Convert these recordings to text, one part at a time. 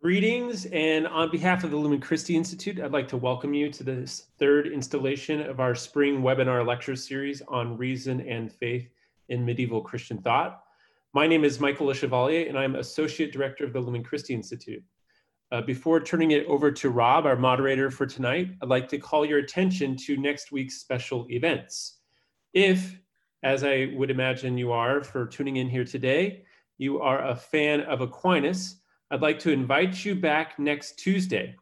Greetings, and on behalf of the Lumen Christi Institute, I'd like to welcome you to this third installation of our spring webinar lecture series on reason and faith in medieval Christian thought. My name is Michael Le Chevalier, and I'm Associate Director of the Lumen Christi Institute. Uh, before turning it over to Rob, our moderator for tonight, I'd like to call your attention to next week's special events. If, as I would imagine you are for tuning in here today, you are a fan of Aquinas, I'd like to invite you back next Tuesday.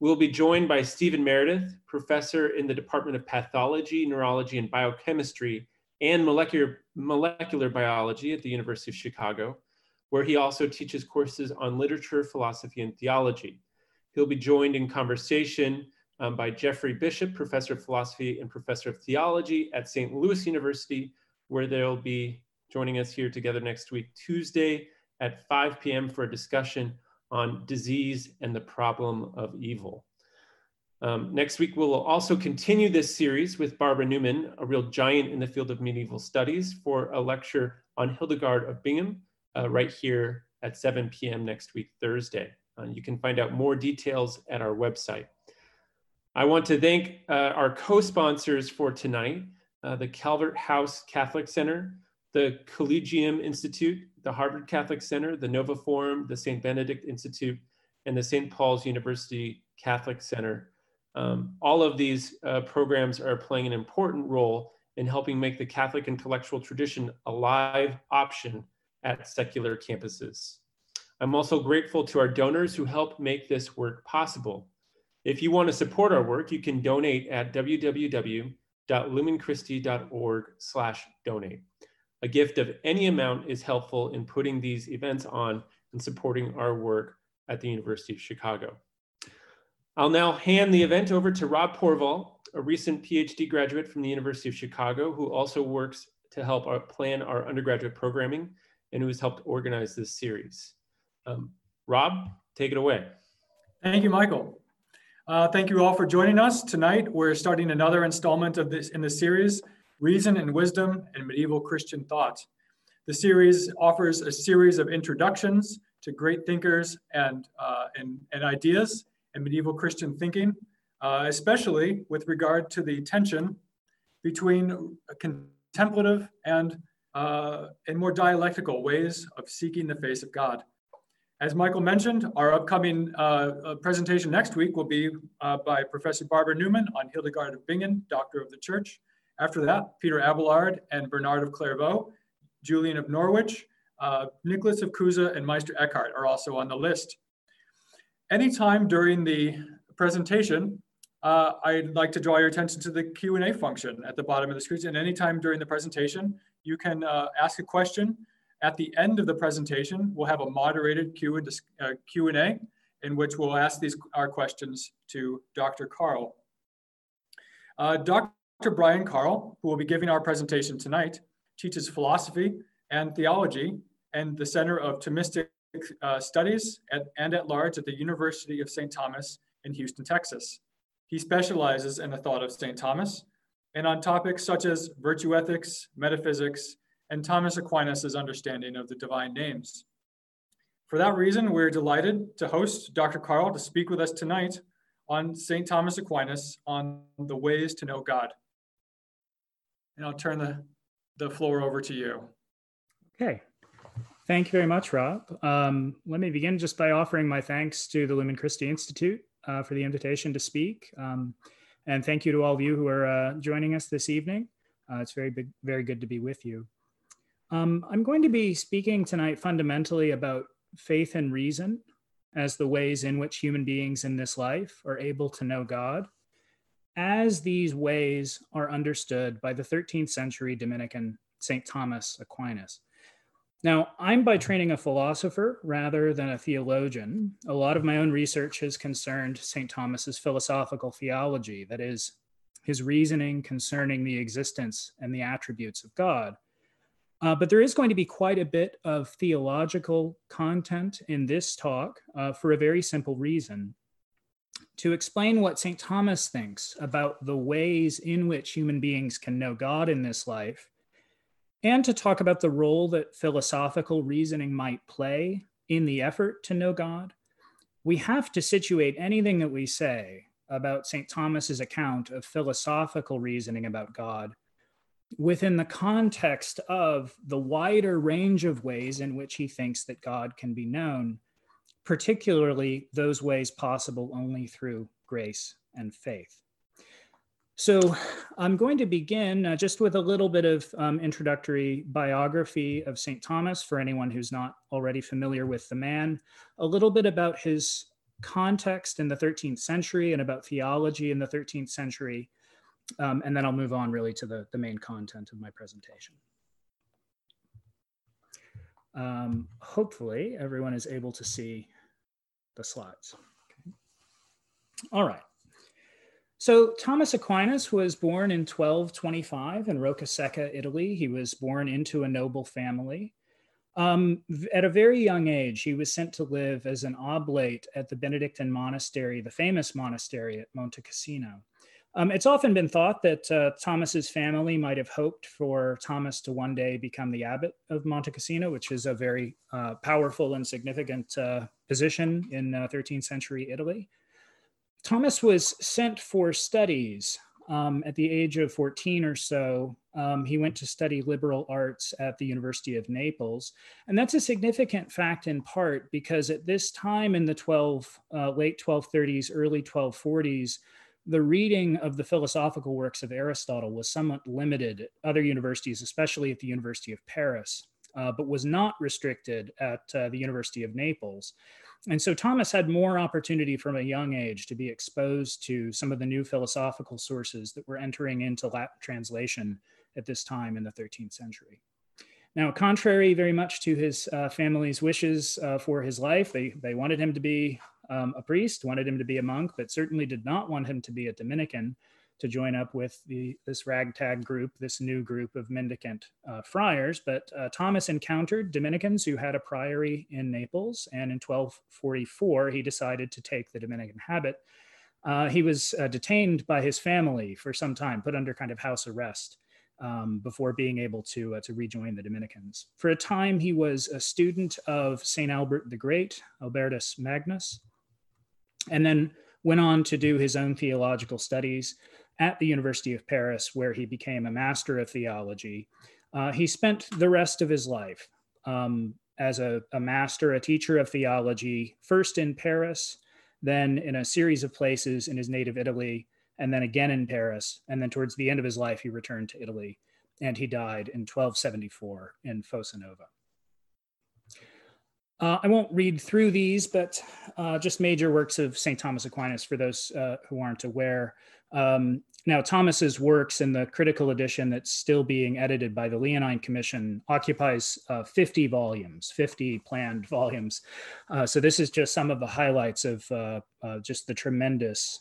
We'll be joined by Stephen Meredith, professor in the Department of Pathology, Neurology, and Biochemistry and molecular, molecular biology at the University of Chicago, where he also teaches courses on literature, philosophy, and theology. He'll be joined in conversation um, by Jeffrey Bishop, professor of philosophy and professor of theology at St. Louis University, where they'll be joining us here together next week, Tuesday, at 5 p.m. for a discussion on disease and the problem of evil. Um, next week, we'll also continue this series with Barbara Newman, a real giant in the field of medieval studies, for a lecture on Hildegard of Bingen uh, right here at 7 p.m. next week, Thursday. Uh, you can find out more details at our website. I want to thank uh, our co-sponsors for tonight, uh, the Calvert House Catholic Center, the Collegium Institute, the Harvard Catholic Center, the Nova Forum, the St. Benedict Institute, and the St. Paul's University Catholic Center. Um, all of these uh, programs are playing an important role in helping make the Catholic intellectual tradition a live option at secular campuses. I'm also grateful to our donors who help make this work possible. If you want to support our work, you can donate at www.lumenchristi.org slash donate. A gift of any amount is helpful in putting these events on and supporting our work at the University of Chicago. I'll now hand the event over to Rob Porval, a recent PhD graduate from the University of Chicago, who also works to help our, plan our undergraduate programming and who has helped organize this series. Um, Rob, take it away. Thank you, Michael. Uh, thank you all for joining us tonight. We're starting another installment of this in the series Reason and Wisdom in Medieval Christian Thought. The series offers a series of introductions to great thinkers and, uh, and, and, ideas in medieval Christian thinking, uh, especially with regard to the tension between contemplative and, uh, and more dialectical ways of seeking the face of God. As Michael mentioned, our upcoming uh, uh, presentation next week will be uh, by Professor Barbara Newman on Hildegard of Bingen, Doctor of the Church. After that, Peter Abelard and Bernard of Clairvaux, Julian of Norwich, uh, Nicholas of Cusa, and Meister Eckhart are also on the list. Anytime during the presentation, uh, I'd like to draw your attention to the Q&A function at the bottom of the screen. And anytime during the presentation, you can uh, ask a question. At the end of the presentation, we'll have a moderated Q&A uh, in which we'll ask these our questions to Dr. Carl. Uh, Dr. Dr. Brian Carl, who will be giving our presentation tonight, teaches philosophy and theology and the Center of Thomistic uh, Studies at, and at large at the University of St. Thomas in Houston, Texas. He specializes in the thought of St. Thomas and on topics such as virtue ethics, metaphysics, and Thomas Aquinas' understanding of the divine names. For that reason, we're delighted to host Dr. Carl to speak with us tonight on St. Thomas Aquinas on the ways to know God and I'll turn the, the floor over to you. Okay. Thank you very much, Rob. Um, let me begin just by offering my thanks to the Lumen Christi Institute uh, for the invitation to speak. Um, and thank you to all of you who are uh, joining us this evening. Uh, it's very big, very good to be with you. Um, I'm going to be speaking tonight fundamentally about faith and reason as the ways in which human beings in this life are able to know God as these ways are understood by the 13th century Dominican St. Thomas Aquinas. Now, I'm by training a philosopher rather than a theologian. A lot of my own research has concerned St. Thomas's philosophical theology, that is, his reasoning concerning the existence and the attributes of God. Uh, but there is going to be quite a bit of theological content in this talk uh, for a very simple reason to explain what St. Thomas thinks about the ways in which human beings can know God in this life, and to talk about the role that philosophical reasoning might play in the effort to know God, we have to situate anything that we say about St. Thomas's account of philosophical reasoning about God within the context of the wider range of ways in which he thinks that God can be known, particularly those ways possible only through grace and faith. So I'm going to begin uh, just with a little bit of um, introductory biography of St. Thomas for anyone who's not already familiar with the man, a little bit about his context in the 13th century and about theology in the 13th century, um, and then I'll move on really to the, the main content of my presentation. Um, hopefully everyone is able to see the slides. Okay. All right. So Thomas Aquinas was born in 1225 in Roccasecca, Italy. He was born into a noble family. Um, at a very young age, he was sent to live as an oblate at the Benedictine monastery, the famous monastery at Monte Cassino. Um, it's often been thought that uh, Thomas's family might have hoped for Thomas to one day become the abbot of Monte Cassino, which is a very uh, powerful and significant uh, position in 13th uh, century Italy. Thomas was sent for studies um, at the age of 14 or so. Um, he went to study liberal arts at the University of Naples. And that's a significant fact in part because at this time in the 12, uh, late 1230s, early 1240s, the reading of the philosophical works of Aristotle was somewhat limited at other universities, especially at the University of Paris, uh, but was not restricted at uh, the University of Naples. And so Thomas had more opportunity from a young age to be exposed to some of the new philosophical sources that were entering into Latin translation at this time in the 13th century. Now, contrary very much to his uh, family's wishes uh, for his life, they, they wanted him to be um, a priest, wanted him to be a monk, but certainly did not want him to be a Dominican to join up with the, this ragtag group, this new group of mendicant uh, friars. But uh, Thomas encountered Dominicans who had a priory in Naples, and in 1244, he decided to take the Dominican habit. Uh, he was uh, detained by his family for some time, put under kind of house arrest. Um, before being able to, uh, to rejoin the Dominicans. For a time, he was a student of St. Albert the Great, Albertus Magnus, and then went on to do his own theological studies at the University of Paris, where he became a master of theology. Uh, he spent the rest of his life um, as a, a, master, a teacher of theology, first in Paris, then in a series of places in his native Italy, and then again in Paris. And then towards the end of his life, he returned to Italy and he died in 1274 in Fossa Nova. Uh, I won't read through these, but uh, just major works of St. Thomas Aquinas for those uh, who aren't aware. Um, now, Thomas's works in the critical edition that's still being edited by the Leonine Commission occupies uh, 50 volumes, 50 planned volumes. Uh, so this is just some of the highlights of uh, just the tremendous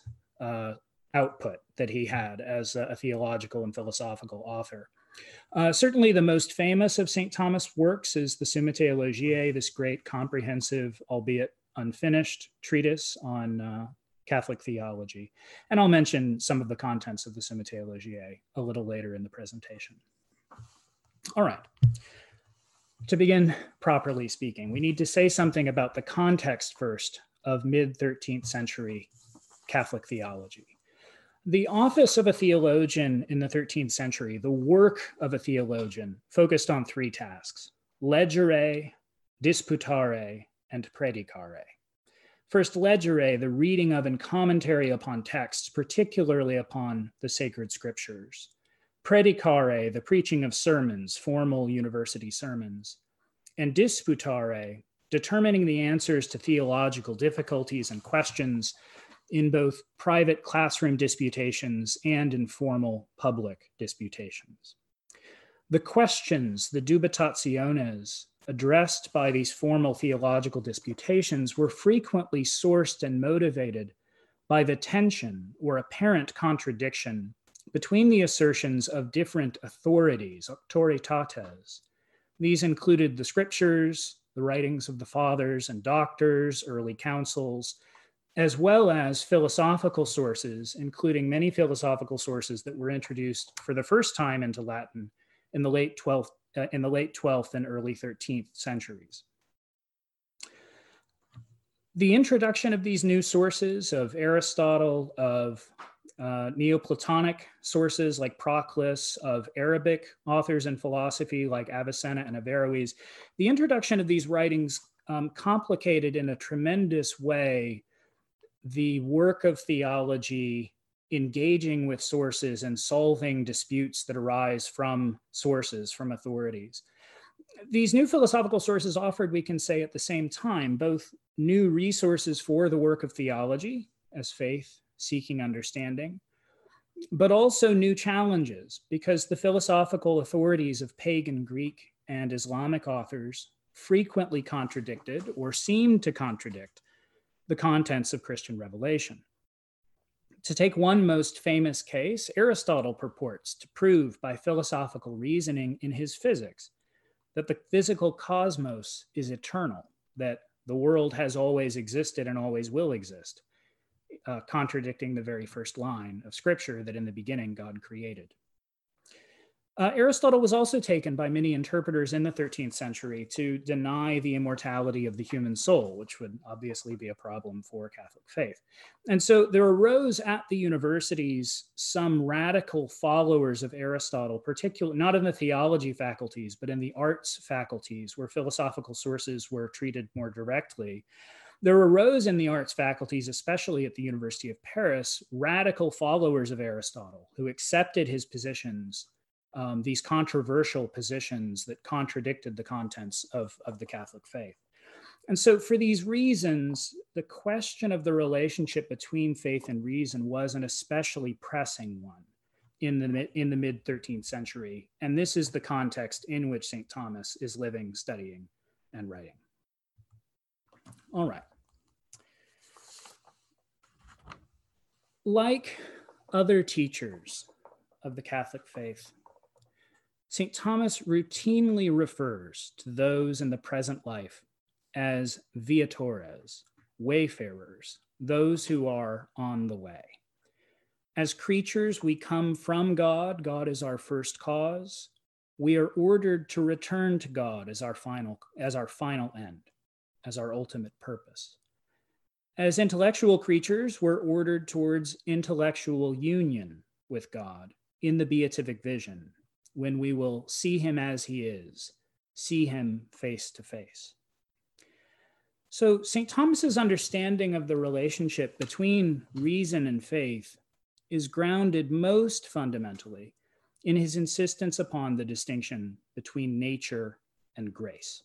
output that he had as a, a theological and philosophical author. Uh, certainly, the most famous of St. Thomas' works is the Summa Theologiae, this great comprehensive, albeit unfinished, treatise on Catholic theology. And I'll mention some of the contents of the Summa Theologiae a little later in the presentation. All right. To begin properly speaking, we need to say something about the context first of mid 13th century Catholic theology. The office of a theologian in the 13th century, the work of a theologian, focused on three tasks legere, disputare, and predicare. First, legere, the reading of and commentary upon texts, particularly upon the sacred scriptures. Predicare, the preaching of sermons, formal university sermons. And disputare, determining the answers to theological difficulties and questions in both private classroom disputations and informal public disputations. The questions, the dubitationes, addressed by these formal theological disputations were frequently sourced and motivated by the tension or apparent contradiction between the assertions of different authorities, auctoritates. These included the scriptures, the writings of the fathers and doctors, early councils, as well as philosophical sources, including many philosophical sources that were introduced for the first time into Latin in the late 12th uh, in the late 12th and early 13th centuries. The introduction of these new sources of Aristotle, of uh, Neoplatonic sources like Proclus, of Arabic authors in philosophy like Avicenna and Averroes, the introduction of these writings um, complicated in a tremendous way the work of theology engaging with sources and solving disputes that arise from sources, from authorities. These new philosophical sources offered, we can say at the same time, both new resources for the work of theology as faith, seeking understanding, but also new challenges because the philosophical authorities of pagan Greek and Islamic authors frequently contradicted or seemed to contradict the contents of Christian revelation. To take one most famous case, Aristotle purports to prove by philosophical reasoning in his physics that the physical cosmos is eternal, that the world has always existed and always will exist, uh, contradicting the very first line of scripture that in the beginning God created. Uh, Aristotle was also taken by many interpreters in the 13th century to deny the immortality of the human soul, which would obviously be a problem for Catholic faith. And so there arose at the universities some radical followers of Aristotle, particularly not in the theology faculties, but in the arts faculties, where philosophical sources were treated more directly. There arose in the arts faculties, especially at the University of Paris, radical followers of Aristotle who accepted his positions um, these controversial positions that contradicted the contents of, of the Catholic faith. And so, for these reasons, the question of the relationship between faith and reason was an especially pressing one in the, in the mid 13th century. And this is the context in which St. Thomas is living, studying, and writing. All right. Like other teachers of the Catholic faith, St. Thomas routinely refers to those in the present life as viatores, wayfarers, those who are on the way. As creatures, we come from God. God is our first cause. We are ordered to return to God as our final, as our final end, as our ultimate purpose. As intellectual creatures, we're ordered towards intellectual union with God in the beatific vision, when we will see him as he is, see him face to face. So, St. Thomas's understanding of the relationship between reason and faith is grounded most fundamentally in his insistence upon the distinction between nature and grace.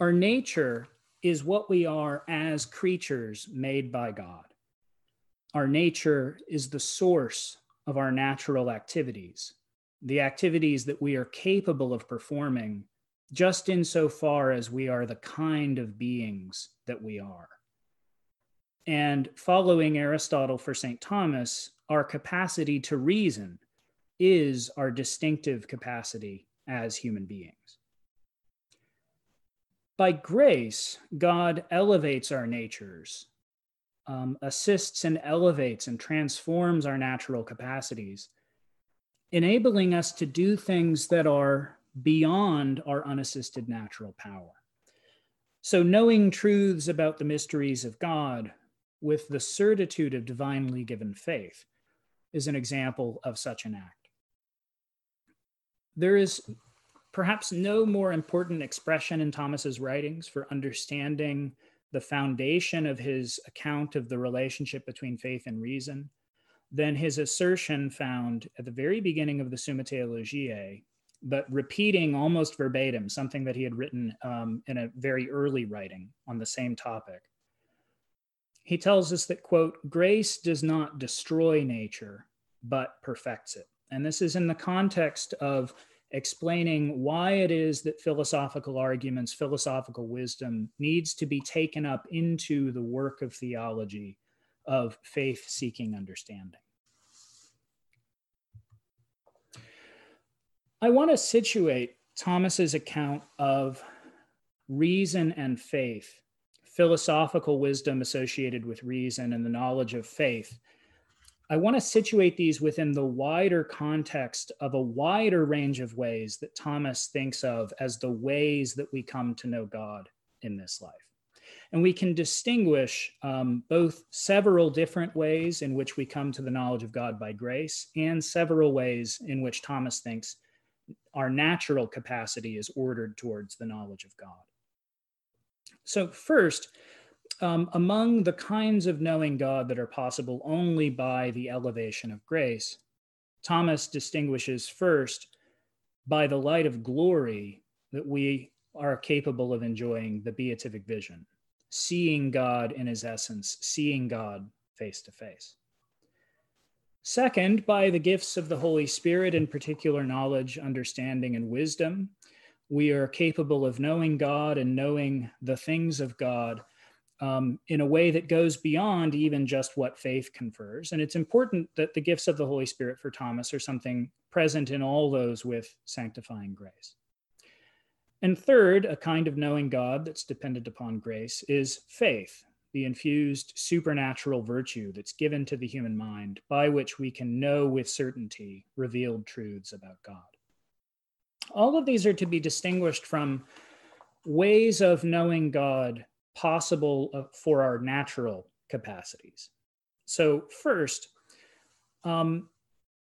Our nature is what we are as creatures made by God. Our nature is the source of our natural activities, the activities that we are capable of performing, just insofar as we are the kind of beings that we are. And following Aristotle for St. Thomas, our capacity to reason is our distinctive capacity as human beings. By grace, God elevates our natures um, assists and elevates and transforms our natural capacities, enabling us to do things that are beyond our unassisted natural power. So, knowing truths about the mysteries of God with the certitude of divinely given faith is an example of such an act. There is perhaps no more important expression in Thomas's writings for understanding the foundation of his account of the relationship between faith and reason then his assertion found at the very beginning of the Summa Theologiae, but repeating almost verbatim something that he had written um, in a very early writing on the same topic. He tells us that, quote, grace does not destroy nature, but perfects it. And this is in the context of explaining why it is that philosophical arguments, philosophical wisdom needs to be taken up into the work of theology of faith seeking understanding. I want to situate Thomas's account of reason and faith, philosophical wisdom associated with reason and the knowledge of faith I want to situate these within the wider context of a wider range of ways that Thomas thinks of as the ways that we come to know God in this life. And we can distinguish um, both several different ways in which we come to the knowledge of God by grace and several ways in which Thomas thinks our natural capacity is ordered towards the knowledge of God. So, first, um, among the kinds of knowing God that are possible only by the elevation of grace, Thomas distinguishes first by the light of glory that we are capable of enjoying the beatific vision, seeing God in his essence, seeing God face to face. Second, by the gifts of the Holy Spirit, in particular knowledge, understanding, and wisdom, we are capable of knowing God and knowing the things of God um, in a way that goes beyond even just what faith confers. And it's important that the gifts of the Holy Spirit for Thomas are something present in all those with sanctifying grace. And third, a kind of knowing God that's dependent upon grace is faith, the infused supernatural virtue that's given to the human mind by which we can know with certainty revealed truths about God. All of these are to be distinguished from ways of knowing God possible uh, for our natural capacities. So, first, um,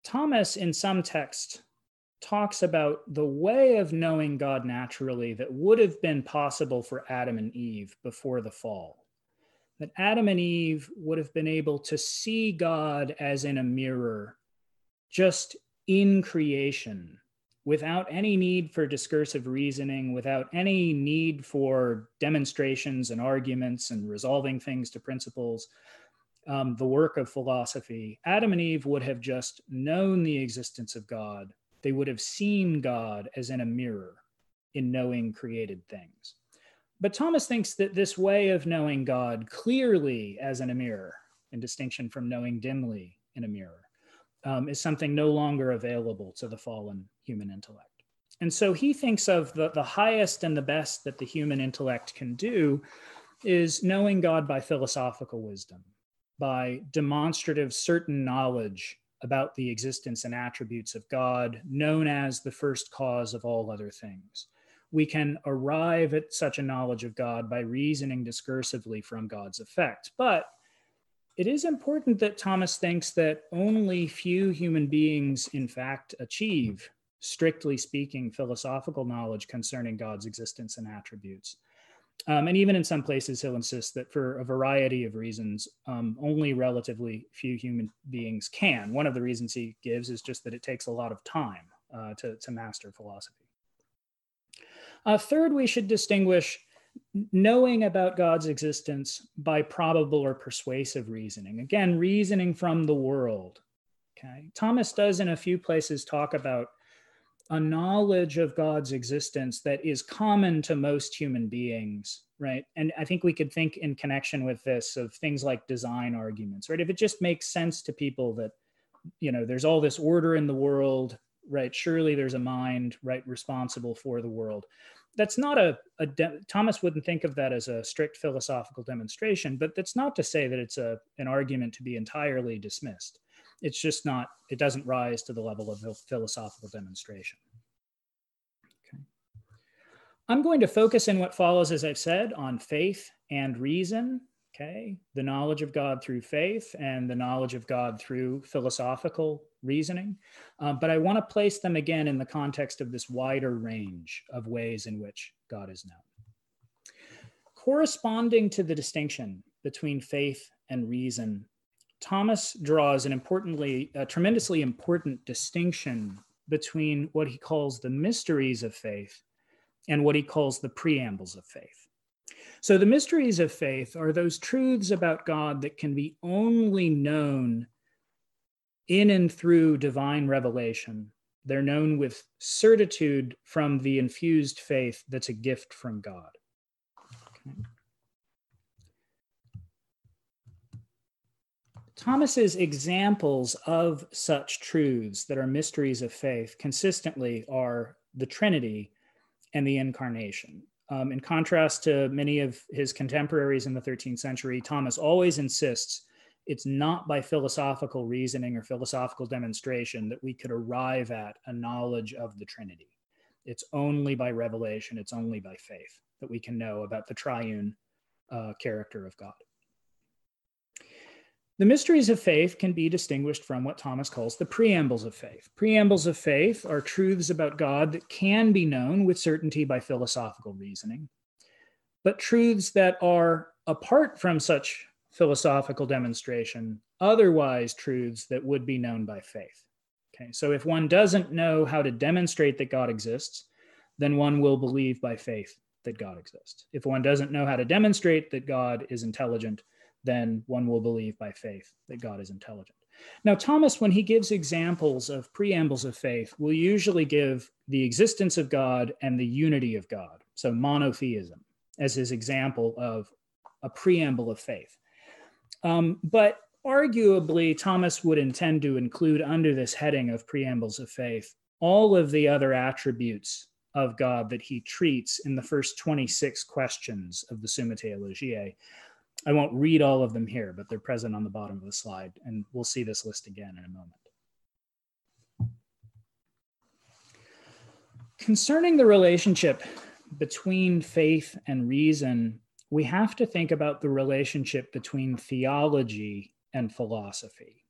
Thomas in some text talks about the way of knowing God naturally that would have been possible for Adam and Eve before the fall. That Adam and Eve would have been able to see God as in a mirror, just in creation, without any need for discursive reasoning, without any need for demonstrations and arguments and resolving things to principles, um, the work of philosophy, Adam and Eve would have just known the existence of God. They would have seen God as in a mirror in knowing created things. But Thomas thinks that this way of knowing God clearly as in a mirror, in distinction from knowing dimly in a mirror, um, is something no longer available to the fallen human intellect. And so he thinks of the, the highest and the best that the human intellect can do is knowing God by philosophical wisdom, by demonstrative certain knowledge about the existence and attributes of God, known as the first cause of all other things. We can arrive at such a knowledge of God by reasoning discursively from God's effect. But it is important that Thomas thinks that only few human beings, in fact, achieve, strictly speaking, philosophical knowledge concerning God's existence and attributes. Um, and even in some places, he'll insist that for a variety of reasons, um, only relatively few human beings can. One of the reasons he gives is just that it takes a lot of time uh, to, to master philosophy. Uh, third, we should distinguish knowing about God's existence by probable or persuasive reasoning. Again, reasoning from the world. Okay. Thomas does in a few places talk about a knowledge of God's existence that is common to most human beings, right? And I think we could think in connection with this of things like design arguments, right? If it just makes sense to people that, you know, there's all this order in the world, right? Surely there's a mind, right, responsible for the world that's not a, a de- Thomas wouldn't think of that as a strict philosophical demonstration, but that's not to say that it's a an argument to be entirely dismissed. It's just not. It doesn't rise to the level of philosophical demonstration. Okay. I'm going to focus in what follows, as I've said, on faith and reason. Okay, the knowledge of God through faith and the knowledge of God through philosophical reasoning. Um, but I want to place them again in the context of this wider range of ways in which God is known. Corresponding to the distinction between faith and reason, Thomas draws an importantly, a tremendously important distinction between what he calls the mysteries of faith and what he calls the preambles of faith. So, the mysteries of faith are those truths about God that can be only known in and through divine revelation. They're known with certitude from the infused faith that's a gift from God. Thomas's examples of such truths that are mysteries of faith consistently are the Trinity and the Incarnation. Um, in contrast to many of his contemporaries in the 13th century, Thomas always insists it's not by philosophical reasoning or philosophical demonstration that we could arrive at a knowledge of the Trinity. It's only by revelation, it's only by faith that we can know about the triune uh, character of God. The mysteries of faith can be distinguished from what Thomas calls the preambles of faith. Preambles of faith are truths about God that can be known with certainty by philosophical reasoning, but truths that are apart from such philosophical demonstration, otherwise truths that would be known by faith. Okay, so if one doesn't know how to demonstrate that God exists, then one will believe by faith that God exists. If one doesn't know how to demonstrate that God is intelligent, then one will believe by faith that God is intelligent. Now, Thomas, when he gives examples of preambles of faith, will usually give the existence of God and the unity of God, so monotheism, as his example of a preamble of faith. Um, but arguably, Thomas would intend to include under this heading of preambles of faith all of the other attributes of God that he treats in the first 26 questions of the Summa Theologiae. I won't read all of them here, but they're present on the bottom of the slide, and we'll see this list again in a moment. Concerning the relationship between faith and reason, we have to think about the relationship between theology and philosophy.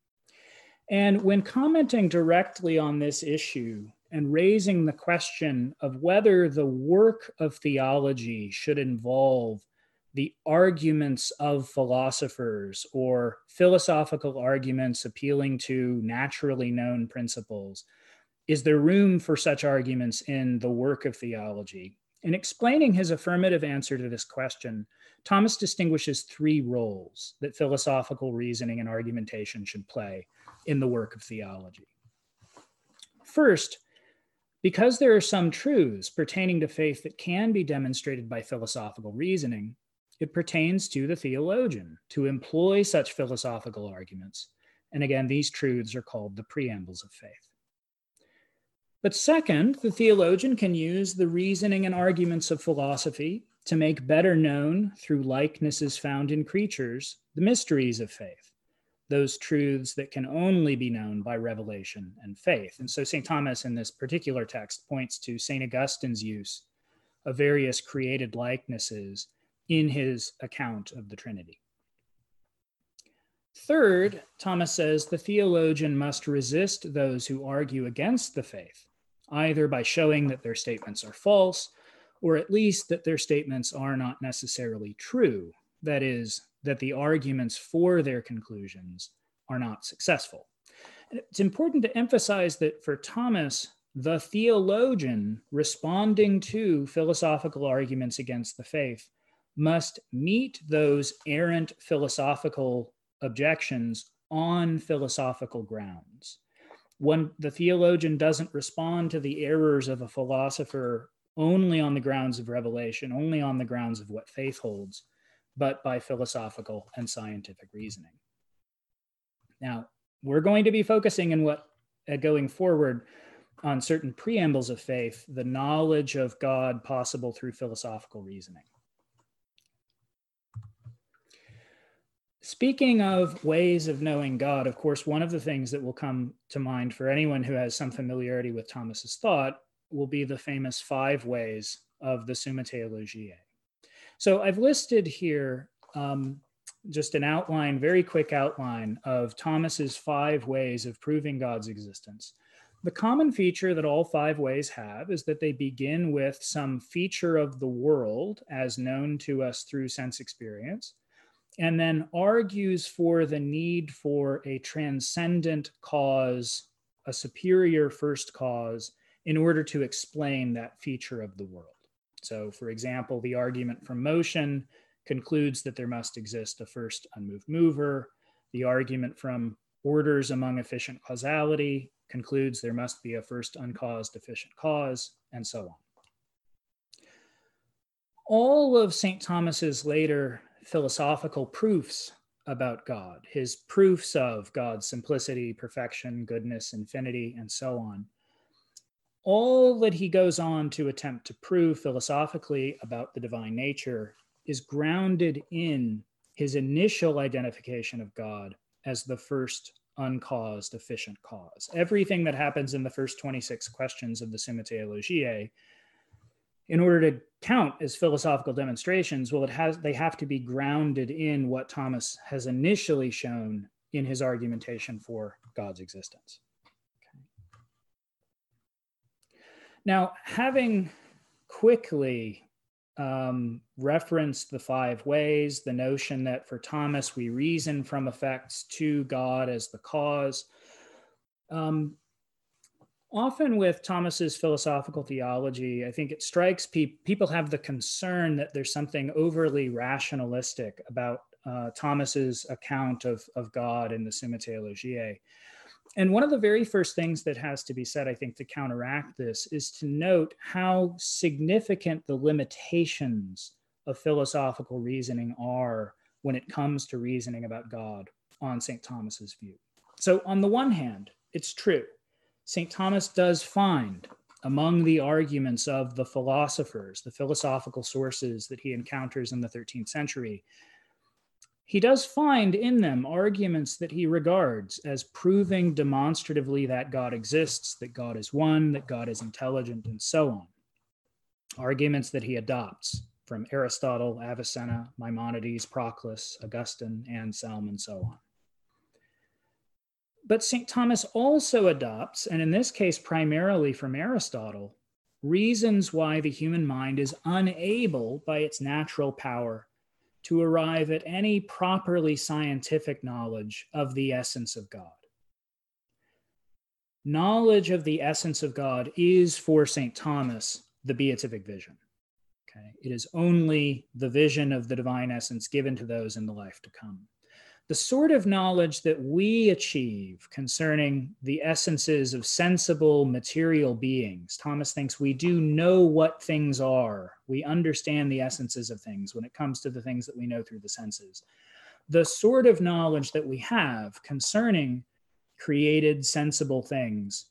And when commenting directly on this issue and raising the question of whether the work of theology should involve the arguments of philosophers or philosophical arguments appealing to naturally known principles, is there room for such arguments in the work of theology? In explaining his affirmative answer to this question, Thomas distinguishes three roles that philosophical reasoning and argumentation should play in the work of theology. First, because there are some truths pertaining to faith that can be demonstrated by philosophical reasoning, it pertains to the theologian to employ such philosophical arguments. And again, these truths are called the preambles of faith. But second, the theologian can use the reasoning and arguments of philosophy to make better known through likenesses found in creatures the mysteries of faith, those truths that can only be known by revelation and faith. And so St. Thomas in this particular text points to St. Augustine's use of various created likenesses in his account of the Trinity. Third, Thomas says the theologian must resist those who argue against the faith either by showing that their statements are false or at least that their statements are not necessarily true. That is, that the arguments for their conclusions are not successful. And it's important to emphasize that for Thomas, the theologian responding to philosophical arguments against the faith must meet those errant philosophical objections on philosophical grounds when the theologian doesn't respond to the errors of a philosopher only on the grounds of revelation, only on the grounds of what faith holds, but by philosophical and scientific reasoning. Now, we're going to be focusing in what uh, going forward on certain preambles of faith, the knowledge of God possible through philosophical reasoning. Speaking of ways of knowing God, of course, one of the things that will come to mind for anyone who has some familiarity with Thomas's thought will be the famous five ways of the Summa Theologiae. So I've listed here um, just an outline, very quick outline of Thomas's five ways of proving God's existence. The common feature that all five ways have is that they begin with some feature of the world as known to us through sense experience and then argues for the need for a transcendent cause, a superior first cause, in order to explain that feature of the world. So, for example, the argument from motion concludes that there must exist a first unmoved mover. The argument from orders among efficient causality concludes there must be a first uncaused efficient cause, and so on. All of St. Thomas's later philosophical proofs about God, his proofs of God's simplicity, perfection, goodness, infinity, and so on. All that he goes on to attempt to prove philosophically about the divine nature is grounded in his initial identification of God as the first uncaused efficient cause. Everything that happens in the first 26 questions of the Summa Theologiae in order to count as philosophical demonstrations, well, it has they have to be grounded in what Thomas has initially shown in his argumentation for God's existence. Okay. Now, having quickly um, referenced the five ways, the notion that for Thomas we reason from effects to God as the cause. Um, often with Thomas's philosophical theology, I think it strikes pe- people have the concern that there's something overly rationalistic about uh, Thomas's account of, of God in the Summa Theologiae. And one of the very first things that has to be said, I think, to counteract this is to note how significant the limitations of philosophical reasoning are when it comes to reasoning about God on St. Thomas's view. So, on the one hand, it's true St. Thomas does find among the arguments of the philosophers, the philosophical sources that he encounters in the 13th century, he does find in them arguments that he regards as proving demonstratively that God exists, that God is one, that God is intelligent, and so on. Arguments that he adopts from Aristotle, Avicenna, Maimonides, Proclus, Augustine, Anselm, and so on. But St. Thomas also adopts, and in this case, primarily from Aristotle, reasons why the human mind is unable by its natural power to arrive at any properly scientific knowledge of the essence of God. Knowledge of the essence of God is for St. Thomas the beatific vision. Okay? It is only the vision of the divine essence given to those in the life to come the sort of knowledge that we achieve concerning the essences of sensible material beings. Thomas thinks we do know what things are. We understand the essences of things when it comes to the things that we know through the senses. The sort of knowledge that we have concerning created sensible things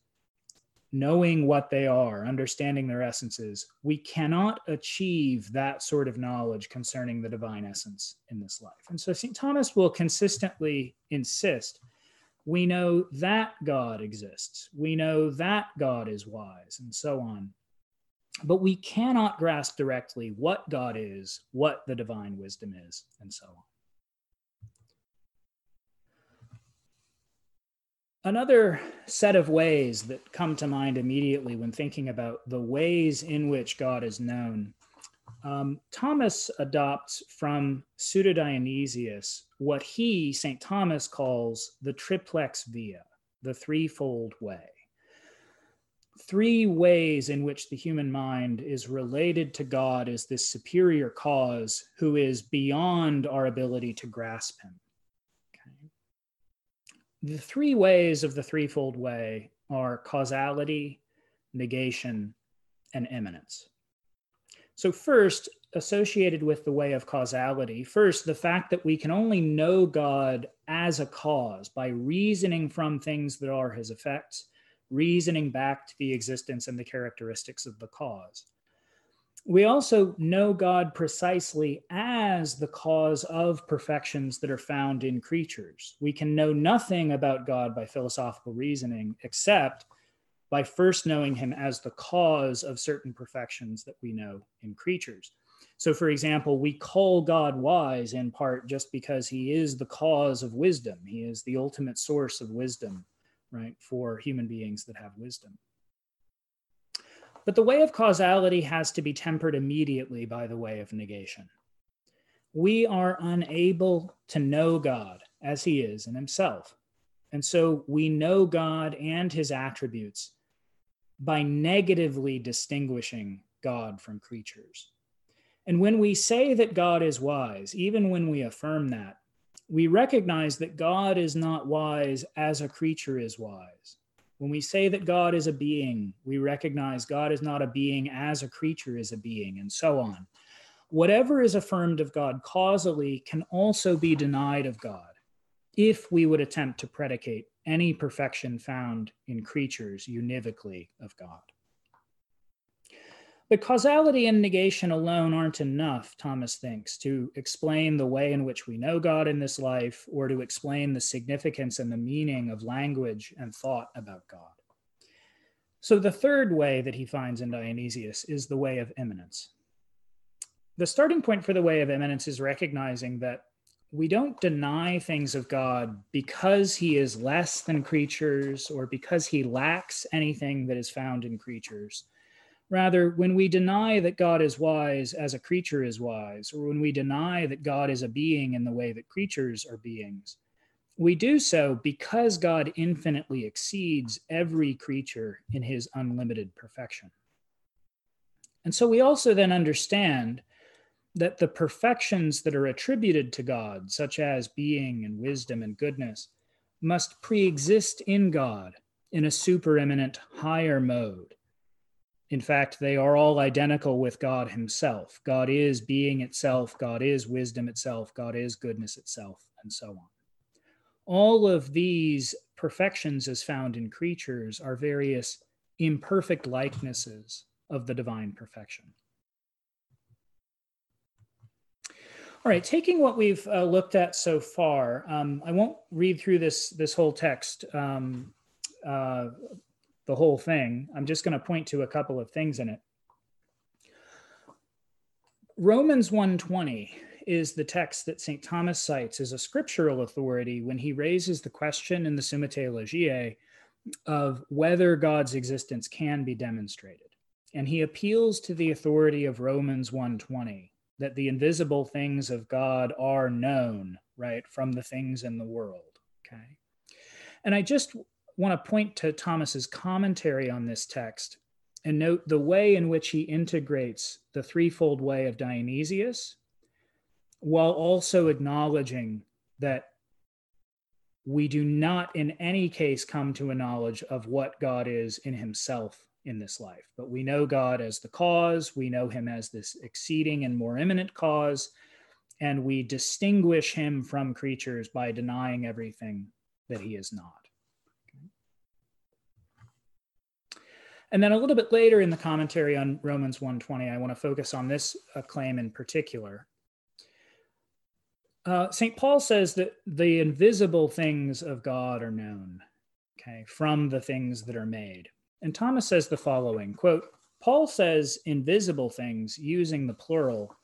knowing what they are, understanding their essences, we cannot achieve that sort of knowledge concerning the divine essence in this life. And so St. Thomas will consistently insist we know that God exists, we know that God is wise, and so on. But we cannot grasp directly what God is, what the divine wisdom is, and so on. Another set of ways that come to mind immediately when thinking about the ways in which God is known, um, Thomas adopts from Pseudo Dionysius what he, St. Thomas, calls the triplex via, the threefold way. Three ways in which the human mind is related to God as this superior cause who is beyond our ability to grasp him the three ways of the threefold way are causality, negation, and eminence. So, first, associated with the way of causality, first, the fact that we can only know God as a cause by reasoning from things that are his effects, reasoning back to the existence and the characteristics of the cause we also know God precisely as the cause of perfections that are found in creatures. We can know nothing about God by philosophical reasoning except by first knowing him as the cause of certain perfections that we know in creatures. So, for example, we call God wise in part just because he is the cause of wisdom, he is the ultimate source of wisdom, right, for human beings that have wisdom. But the way of causality has to be tempered immediately by the way of negation. We are unable to know God as he is in himself. And so we know God and his attributes by negatively distinguishing God from creatures. And when we say that God is wise, even when we affirm that, we recognize that God is not wise as a creature is wise. When we say that God is a being, we recognize God is not a being as a creature is a being, and so on. Whatever is affirmed of God causally can also be denied of God if we would attempt to predicate any perfection found in creatures univocally of God. But causality and negation alone aren't enough, Thomas thinks, to explain the way in which we know God in this life or to explain the significance and the meaning of language and thought about God. So the third way that he finds in Dionysius is the way of eminence. The starting point for the way of eminence is recognizing that we don't deny things of God because he is less than creatures or because he lacks anything that is found in creatures. Rather, when we deny that God is wise as a creature is wise, or when we deny that God is a being in the way that creatures are beings, we do so because God infinitely exceeds every creature in his unlimited perfection. And so we also then understand that the perfections that are attributed to God, such as being and wisdom and goodness, must pre exist in God in a supereminent higher mode. In fact, they are all identical with God Himself. God is being itself, God is wisdom itself, God is goodness itself, and so on. All of these perfections, as found in creatures, are various imperfect likenesses of the divine perfection. All right, taking what we've uh, looked at so far, um, I won't read through this this whole text, um, uh, the whole thing. I'm just going to point to a couple of things in it. Romans 120 is the text that St. Thomas cites as a scriptural authority when he raises the question in the Summa Theologiae of whether God's existence can be demonstrated. And he appeals to the authority of Romans 120 that the invisible things of God are known, right, from the things in the world. Okay. And I just want to point to Thomas's commentary on this text and note the way in which he integrates the threefold way of Dionysius while also acknowledging that we do not in any case come to a knowledge of what God is in himself in this life. But we know God as the cause, we know him as this exceeding and more eminent cause, and we distinguish him from creatures by denying everything that he is not. And then a little bit later in the commentary on Romans 120, I want to focus on this uh, claim in particular. Uh, St. Paul says that the invisible things of God are known, okay, from the things that are made. And Thomas says the following quote, Paul says invisible things using the plural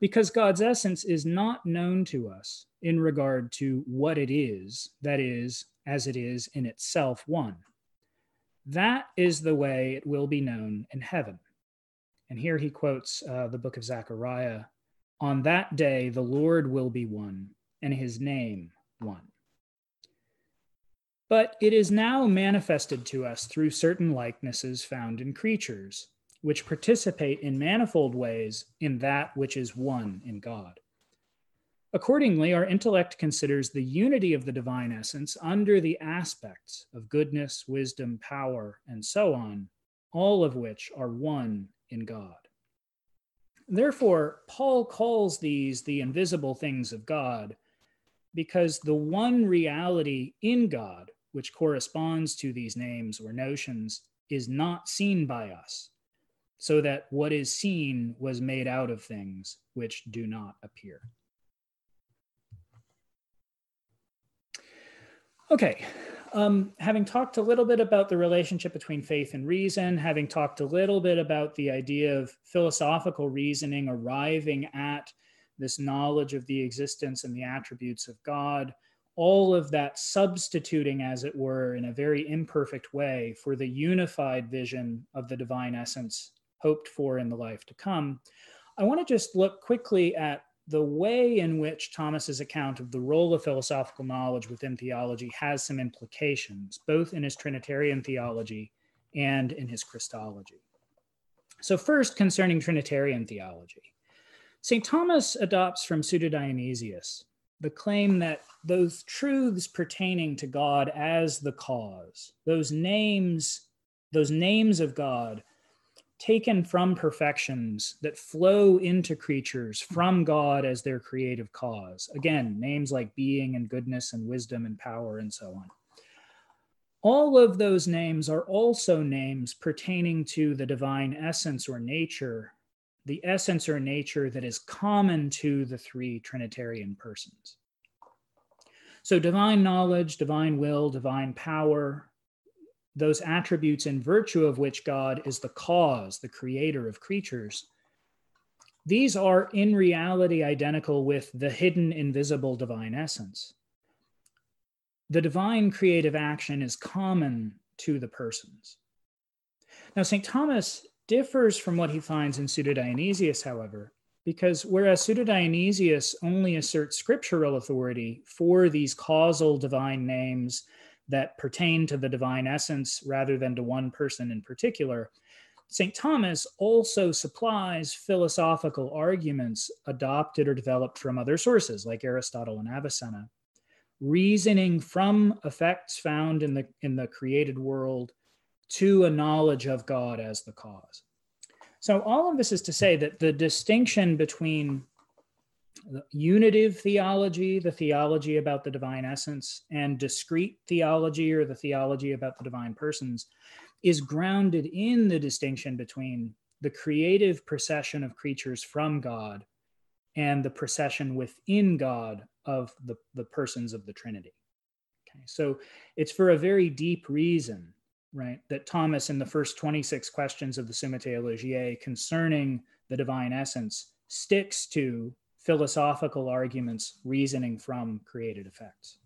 because God's essence is not known to us in regard to what it is, that is, as it is in itself one. That is the way it will be known in heaven. And here he quotes uh, the book of Zechariah On that day, the Lord will be one, and his name one. But it is now manifested to us through certain likenesses found in creatures, which participate in manifold ways in that which is one in God. Accordingly, our intellect considers the unity of the divine essence under the aspects of goodness, wisdom, power, and so on, all of which are one in God. Therefore, Paul calls these the invisible things of God because the one reality in God which corresponds to these names or notions, is not seen by us, so that what is seen was made out of things which do not appear. Okay, um, having talked a little bit about the relationship between faith and reason, having talked a little bit about the idea of philosophical reasoning arriving at this knowledge of the existence and the attributes of God, all of that substituting, as it were, in a very imperfect way for the unified vision of the divine essence hoped for in the life to come, I want to just look quickly at the way in which Thomas's account of the role of philosophical knowledge within theology has some implications, both in his Trinitarian theology and in his Christology. So, first, concerning Trinitarian theology, St. Thomas adopts from Pseudo Dionysius the claim that those truths pertaining to God as the cause, those names, those names of God taken from perfections that flow into creatures from God as their creative cause. Again, names like being and goodness and wisdom and power and so on. All of those names are also names pertaining to the divine essence or nature the essence or nature that is common to the three Trinitarian persons. So, divine knowledge, divine will, divine power, those attributes in virtue of which God is the cause, the creator of creatures, these are in reality identical with the hidden, invisible divine essence. The divine creative action is common to the persons. Now, St. Thomas differs from what he finds in Pseudo Dionysius, however, because whereas Pseudo Dionysius only asserts scriptural authority for these causal divine names that pertain to the divine essence rather than to one person in particular, St. Thomas also supplies philosophical arguments adopted or developed from other sources like Aristotle and Avicenna, reasoning from effects found in the, in the created world to a knowledge of God as the cause. So, all of this is to say that the distinction between unitive theology, the theology about the divine essence, and discrete theology or the theology about the divine persons is grounded in the distinction between the creative procession of creatures from God and the procession within God of the, the persons of the Trinity. Okay, so it's for a very deep reason, right, that Thomas, in the first 26 questions of the Summa Theologiae concerning the divine essence, sticks to philosophical arguments reasoning from created effects.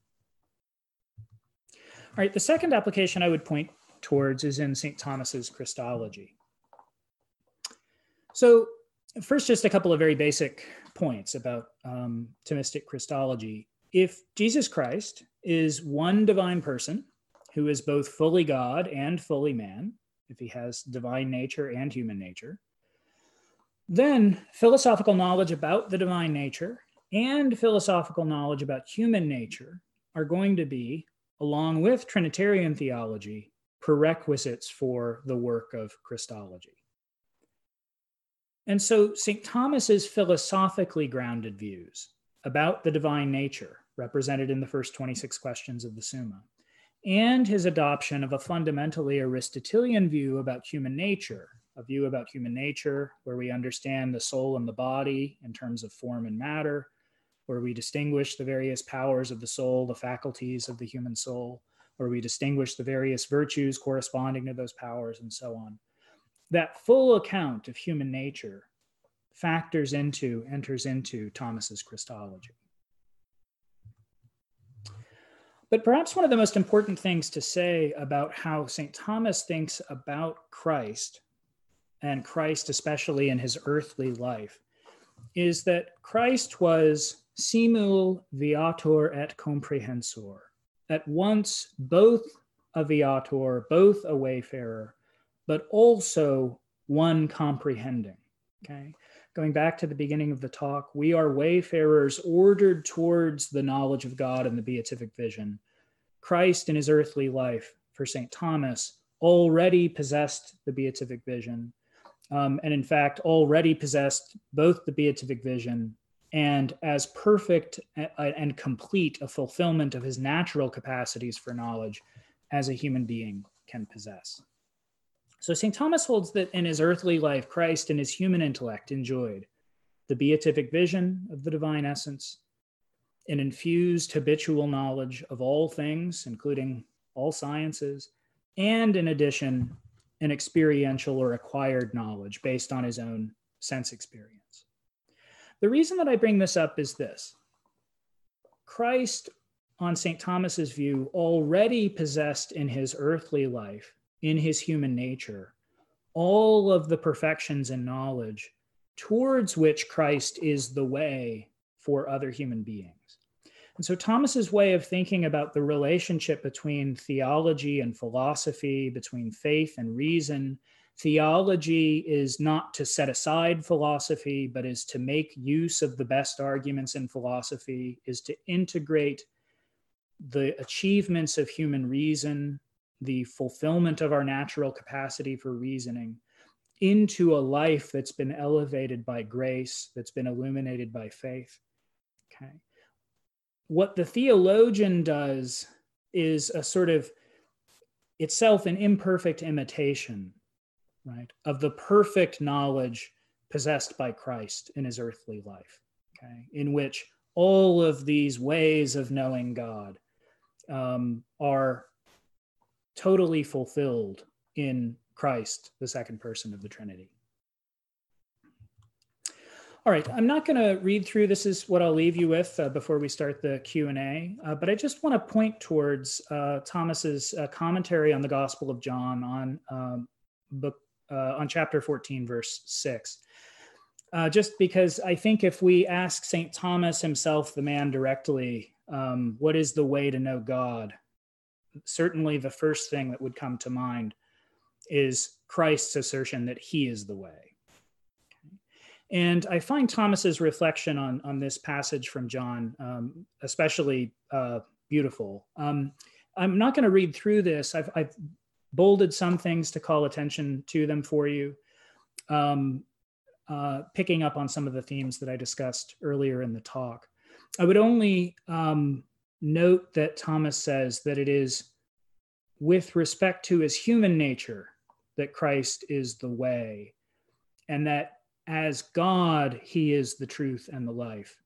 All right, the second application I would point towards is in St. Thomas's Christology. So, first, just a couple of very basic points about um, Thomistic Christology. If Jesus Christ is one divine person who is both fully God and fully man, if he has divine nature and human nature, then philosophical knowledge about the divine nature and philosophical knowledge about human nature are going to be, along with Trinitarian theology, prerequisites for the work of Christology. And so St. Thomas's philosophically grounded views about the divine nature, represented in the first 26 questions of the Summa, and his adoption of a fundamentally Aristotelian view about human nature, a view about human nature where we understand the soul and the body in terms of form and matter, where we distinguish the various powers of the soul, the faculties of the human soul, where we distinguish the various virtues corresponding to those powers and so on. That full account of human nature factors into, enters into Thomas's Christology. But perhaps one of the most important things to say about how St. Thomas thinks about Christ, and Christ especially in his earthly life, is that Christ was simul viator et comprehensor, at once both a viator, both a wayfarer, but also one comprehending. Okay. Going back to the beginning of the talk, we are wayfarers ordered towards the knowledge of God and the beatific vision. Christ in his earthly life, for St. Thomas, already possessed the beatific vision. Um, and in fact, already possessed both the beatific vision and as perfect and complete a fulfillment of his natural capacities for knowledge as a human being can possess. So St. Thomas holds that in his earthly life, Christ in his human intellect enjoyed the beatific vision of the divine essence, an infused habitual knowledge of all things, including all sciences, and in addition, an experiential or acquired knowledge based on his own sense experience. The reason that I bring this up is this Christ, on St. Thomas's view, already possessed in his earthly life, in his human nature, all of the perfections and knowledge towards which Christ is the way for other human beings. And so Thomas's way of thinking about the relationship between theology and philosophy, between faith and reason, theology is not to set aside philosophy, but is to make use of the best arguments in philosophy, is to integrate the achievements of human reason, the fulfillment of our natural capacity for reasoning into a life that's been elevated by grace, that's been illuminated by faith. Okay. What the theologian does is a sort of itself an imperfect imitation right, of the perfect knowledge possessed by Christ in his earthly life, okay, in which all of these ways of knowing God um, are totally fulfilled in Christ, the second person of the Trinity. All right, I'm not going to read through. This is what I'll leave you with uh, before we start the Q and A. Uh, but I just want to point towards uh, Thomas's uh, commentary on the Gospel of John on um, book uh, on chapter 14, verse six. Uh, just because I think if we ask Saint Thomas himself, the man, directly, um, what is the way to know God? Certainly, the first thing that would come to mind is Christ's assertion that He is the way and I find Thomas's reflection on, on this passage from John um, especially uh, beautiful. Um, I'm not going to read through this. I've, I've, bolded some things to call attention to them for you, um, uh, picking up on some of the themes that I discussed earlier in the talk. I would only um, note that Thomas says that it is with respect to his human nature that Christ is the way, and that as God, he is the truth and the life.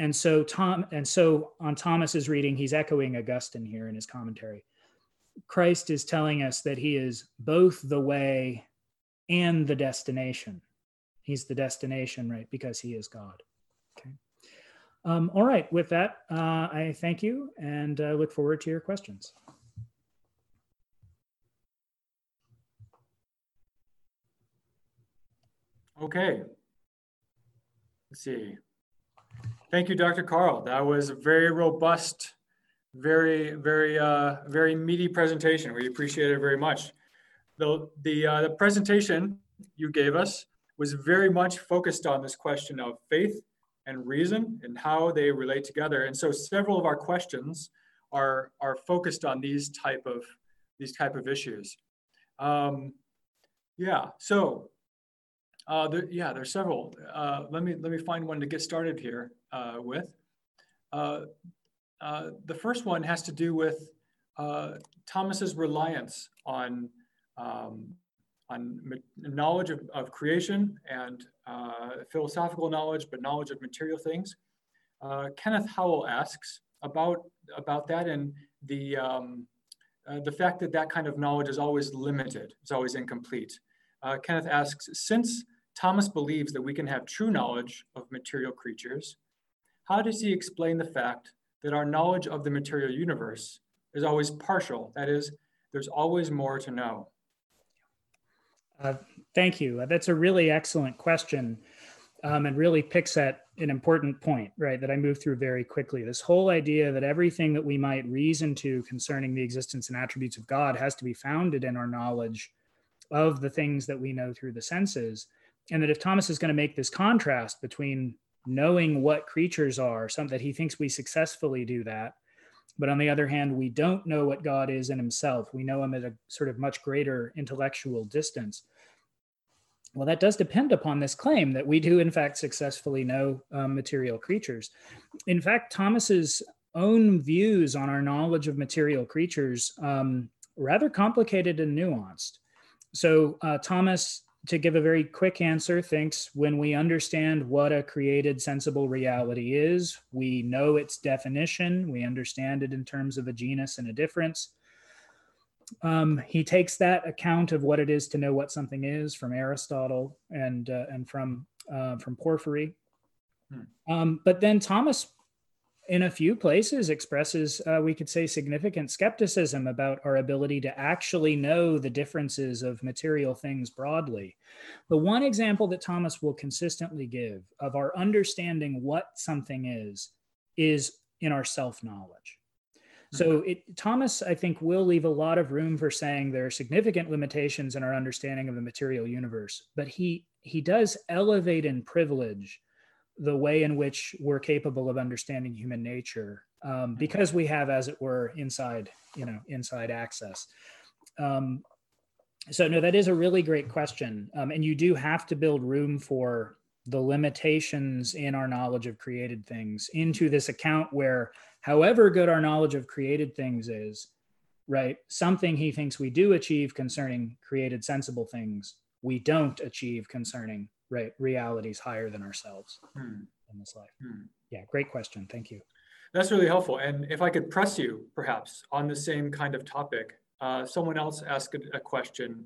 And so Tom and so on Thomas's reading, he's echoing Augustine here in his commentary. Christ is telling us that he is both the way and the destination. He's the destination, right? Because he is God. Okay. Um, all right. With that, uh, I thank you and uh, look forward to your questions. Okay. Let's see. Thank you, Dr. Carl. That was a very robust, very, very, uh, very meaty presentation. We appreciate it very much. The, the, uh, the presentation you gave us was very much focused on this question of faith and reason and how they relate together. And so several of our questions are, are focused on these type of, these type of issues. Um, yeah, so uh, there, yeah, there's several. Uh, let me let me find one to get started here uh, with. Uh, uh, the first one has to do with uh, Thomas's reliance on um, on knowledge of, of creation and philosophical knowledge, but knowledge of material things. Kenneth Howell asks about about that and the um, the fact that that kind of knowledge is always limited, it's always incomplete. Kenneth asks, since Thomas believes that we can have true knowledge of material creatures. How does he explain the fact that our knowledge of the material universe is always partial? That is, there's always more to know. Uh, thank you. That's a really excellent question um, and really picks at an important point, right, that I moved through very quickly. This whole idea that everything that we might reason to concerning the existence and attributes of God has to be founded in our knowledge of the things that we know through the senses and that if Thomas is going to make this contrast between knowing what creatures are, something that he thinks we successfully do that, but on the other hand, we don't know what God is in himself. We know him at a sort of much greater intellectual distance. Well, that does depend upon this claim that we do, in fact, successfully know um, material creatures. In fact, Thomas's own views on our knowledge of material creatures um, rather complicated and nuanced. So uh, Thomas to give a very quick answer, thinks when we understand what a created sensible reality is, we know its definition, we understand it in terms of a genus and a difference. Um, he takes that account of what it is to know what something is from Aristotle and uh, and from uh, from Porphyry. Hmm. Um, but then Thomas in a few places expresses, uh, we could say, significant skepticism about our ability to actually know the differences of material things broadly. The one example that Thomas will consistently give of our understanding what something is, is in our self knowledge. Hmm. So it, Thomas, I think, will leave a lot of room for saying there are significant limitations in our understanding of the material universe, but he he does elevate and privilege the way in which we're capable of understanding human nature um, mm-hmm. because we have as it were inside you know inside access. Um, so no that is a really great question. Um, and you do have to build room for the limitations in our knowledge of created things into this account where however good our knowledge of created things is right something he thinks we do achieve concerning created sensible things we don't achieve concerning right realities higher than ourselves hmm. in this life hmm. yeah great question thank you that's really helpful and if i could press you perhaps on the same kind of topic uh, someone else asked a, a, question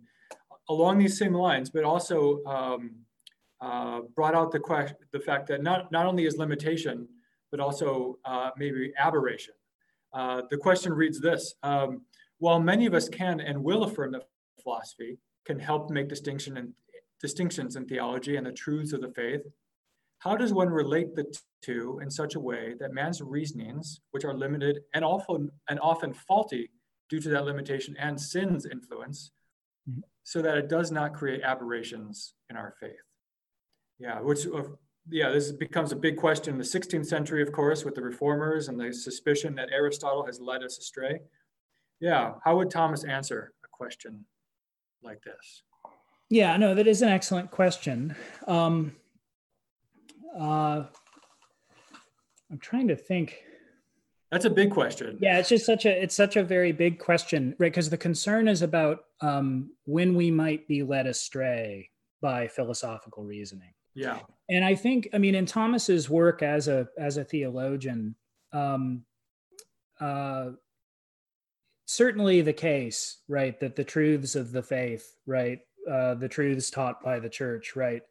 along these same lines, but also um, uh, brought out the question, the fact that not, not only is limitation, but also uh, maybe aberration. Uh, the question reads this, um, while many of us can and will affirm that philosophy can help make distinction and distinctions in theology and the truths of the faith, how does one relate the two in such a way that man's reasonings, which are limited and often and often faulty due to that limitation and sin's influence, mm-hmm. so that it does not create aberrations in our faith? Yeah, which uh, yeah, this becomes a big question in the 16th century, of course, with the reformers and the suspicion that Aristotle has led us astray. Yeah, how would Thomas answer a question like this? Yeah, no, that is an excellent question. Um, uh, I'm trying to think. That's a big question. Yeah, it's just such a it's such a very big question, right? Because the concern is about um, when we might be led astray by philosophical reasoning. Yeah, and I think I mean in Thomas's work as a as a theologian, um, uh, certainly the case, right, that the truths of the faith, right, uh, the truths taught by the church, right,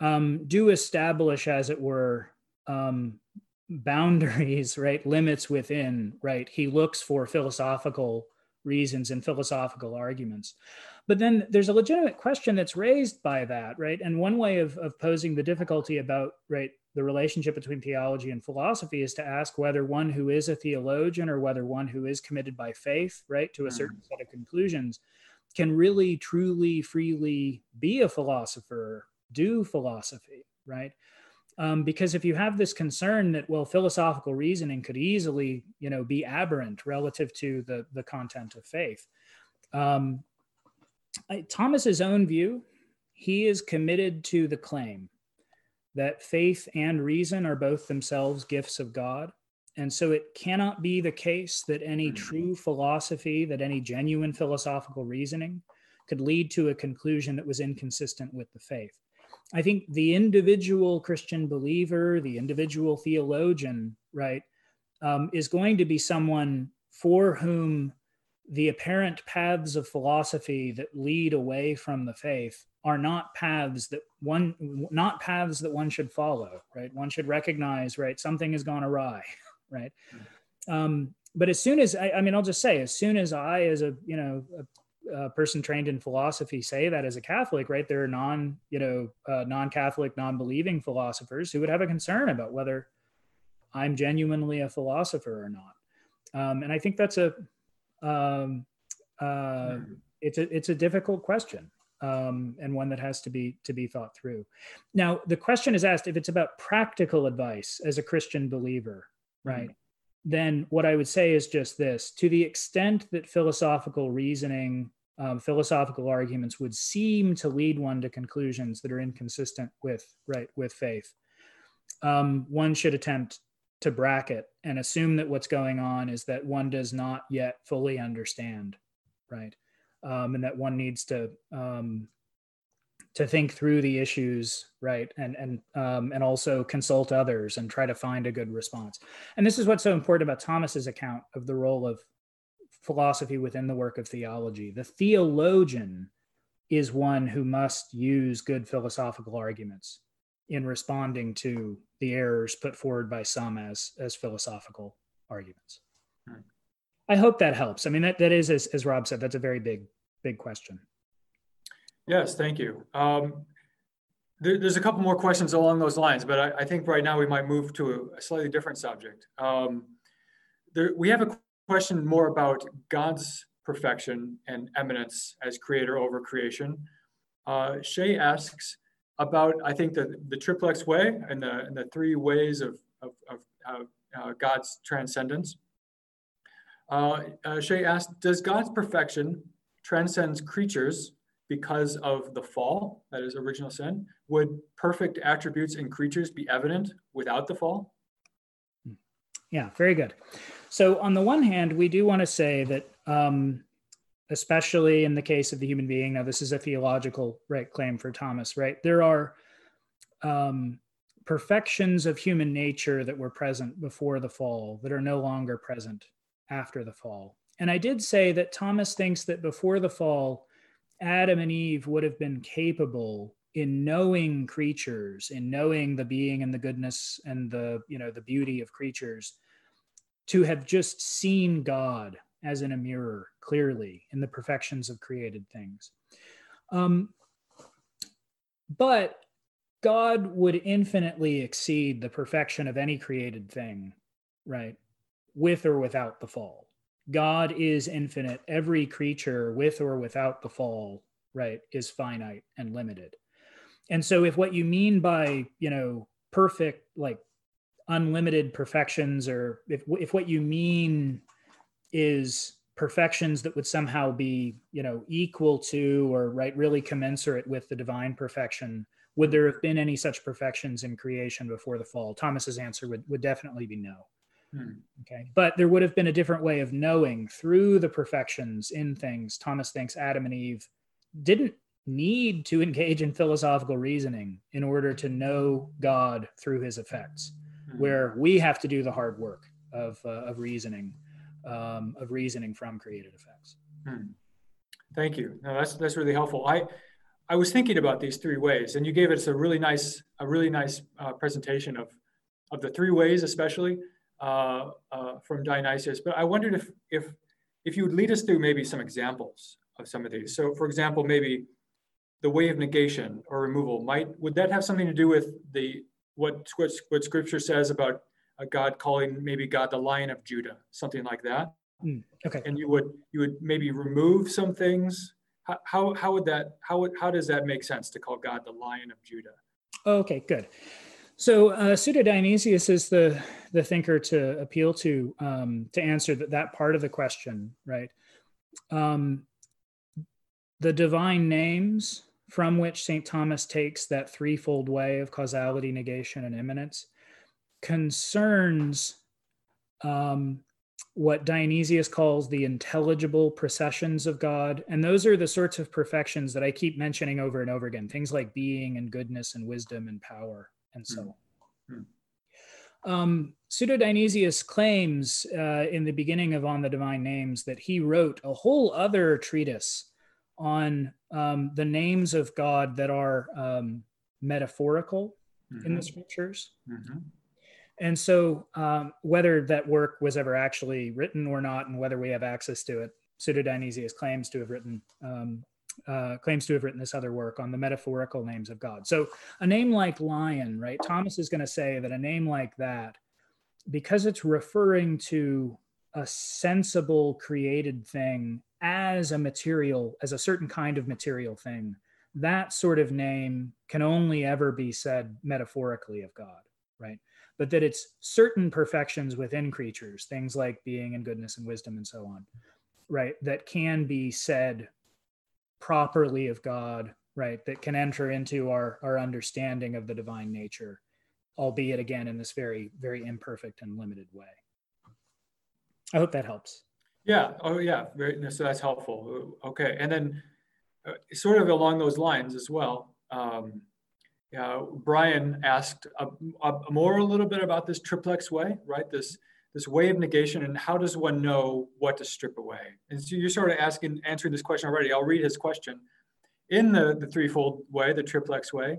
um, do establish, as it were, um, boundaries, right, limits within, right. He looks for philosophical reasons and philosophical arguments. But then there's a legitimate question that's raised by that, right? And one way of, of posing the difficulty about, right, the relationship between theology and philosophy is to ask whether one who is a theologian or whether one who is committed by faith, right, to a mm-hmm. certain set of conclusions can really, truly, freely be a philosopher, do philosophy, right? Um, because if you have this concern that well philosophical reasoning could easily you know be aberrant relative to the the content of faith um, thomas's own view he is committed to the claim that faith and reason are both themselves gifts of god and so it cannot be the case that any hmm. true philosophy that any genuine philosophical reasoning could lead to a conclusion that was inconsistent with the faith. I think the individual Christian believer, the individual theologian, right, um, is going to be someone for whom the apparent paths of philosophy that lead away from the faith are not paths that one not paths that one should follow right? One should recognize right something has gone awry right um, but as soon as I, I, mean i'll just say as soon as i as a you know a uh, person trained in philosophy say that as a Catholic, right? There are non, you know, uh, non-Catholic, non-believing philosophers who would have a concern about whether I'm genuinely a philosopher or not. Um, and I think that's a, um, uh, it's a, it's a difficult question. Um, and one that has to be to be thought through. Now, the question is asked if it's about practical advice as a Christian believer, right? Then what I would say is just this to the extent that philosophical reasoning, um, philosophical arguments would seem to lead one to conclusions that are inconsistent with, right, with faith, um, one should attempt to bracket and assume that what's going on is that one does not yet fully understand, right? Um, and that one needs to um, to think through the issues right and and um, and also consult others and try to find a good response. And this is what's so important about thomas's account of the role of philosophy within the work of theology. The theologian is one who must use good philosophical arguments in responding to the errors put forward by some as as philosophical arguments. Hmm. i hope that helps. I mean that, that is as, as rob said that's a very big big question Yes, thank you. Um, there, there's a couple more questions along those lines, but I, I think right now we might move to a, slightly different subject. Um, there, we have a question more about God's perfection and eminence as creator over creation. Uh, Shay asks about, I think, the, the triplex way and the, and the three ways of, of, of uh, uh, God's transcendence. Uh, uh, Shay asks, does God's perfection transcends creatures because of the fall, that is original sin, would perfect attributes in creatures be evident without the fall? Yeah, very good. So, on the one hand, we do want to say that, um, especially in the case of the human being, now this is a theological right claim for Thomas, right? There are um, perfections of human nature that were present before the fall that are no longer present after the fall. and I did say that Thomas thinks that before the fall, Adam and Eve would have been capable in knowing creatures, in knowing the being and the goodness and the you know the beauty of creatures, to have just seen God as in a mirror clearly in the perfections of created things. Um, but God would infinitely exceed the perfection of any created thing, right? With or without the fall. God is infinite. Every creature, with or without the fall, right, is finite and limited. And so, if what you mean by, you know, perfect, like unlimited perfections, or if, if what you mean is perfections that would somehow be, you know, equal to or, right, really commensurate with the divine perfection, would there have been any such perfections in creation before the fall? Thomas's answer would, would definitely be no. Hmm. Okay. But there would have been a different way of knowing through the perfections in things. Thomas thinks Adam and Eve didn't need to engage in philosophical reasoning in order to know God through his effects, hmm. where we have to do the hard work of, uh, of reasoning, um, of reasoning from created effects. Hmm. Thank you. No, that's, that's really helpful. I, I was thinking about these three ways, and you gave us a really nice, a really nice uh, presentation of, of the three ways, especially uh, uh, from Dionysius. But I wondered if, if, if you would lead us through maybe some examples of some of these. So, for example, maybe the way of negation or removal might would that have something to do with the what what, what Scripture says about a God calling maybe God the Lion of Judah, something like that? Mm, okay. And you would you would maybe remove some things how, how, would that how would how does that make sense to call God the Lion of Judah? Okay, good. So uh, Pseudo Dionysius is the the thinker to appeal to um, to answer that that part of the question, right? Um, the divine names from which St. Thomas takes that threefold way of causality, negation, and eminence concerns um, what Dionysius calls the intelligible processions of God. And those are the sorts of perfections that I keep mentioning over and over again things like being and goodness and wisdom and power and so mm-hmm. on. Um, Pseudo Dionysius claims uh, in the beginning of On the Divine Names that he wrote a whole other treatise on um, the names of God that are um, metaphorical mm-hmm. in the mm-hmm. scriptures. Mm-hmm. And so, um, whether that work was ever actually written or not, and whether we have access to it, Pseudo Dionysius claims to have written um, uh, claims to have written this other work on the metaphorical names of God. So, a name like lion, right? Thomas is going to say that a name like that, because it's referring to a sensible created thing as a material, as a certain kind of material thing, that sort of name can only ever be said metaphorically of God, right? but that it's certain perfections within creatures, things like being and goodness and wisdom and so on, right, that can be said properly of God, right, that can enter into our, our understanding of the divine nature, albeit again in this very, very imperfect and limited way. I hope that helps. Yeah. Oh, yeah. Very, so that's helpful. Okay. And then, uh, sort of along those lines as well. Um, uh, Brian asked a, more a little bit about this triplex way, right? This this way of negation and how does one know what to strip away? And so you're sort of asking, answering this question already. I'll read his question. In the, the threefold way, the triplex way,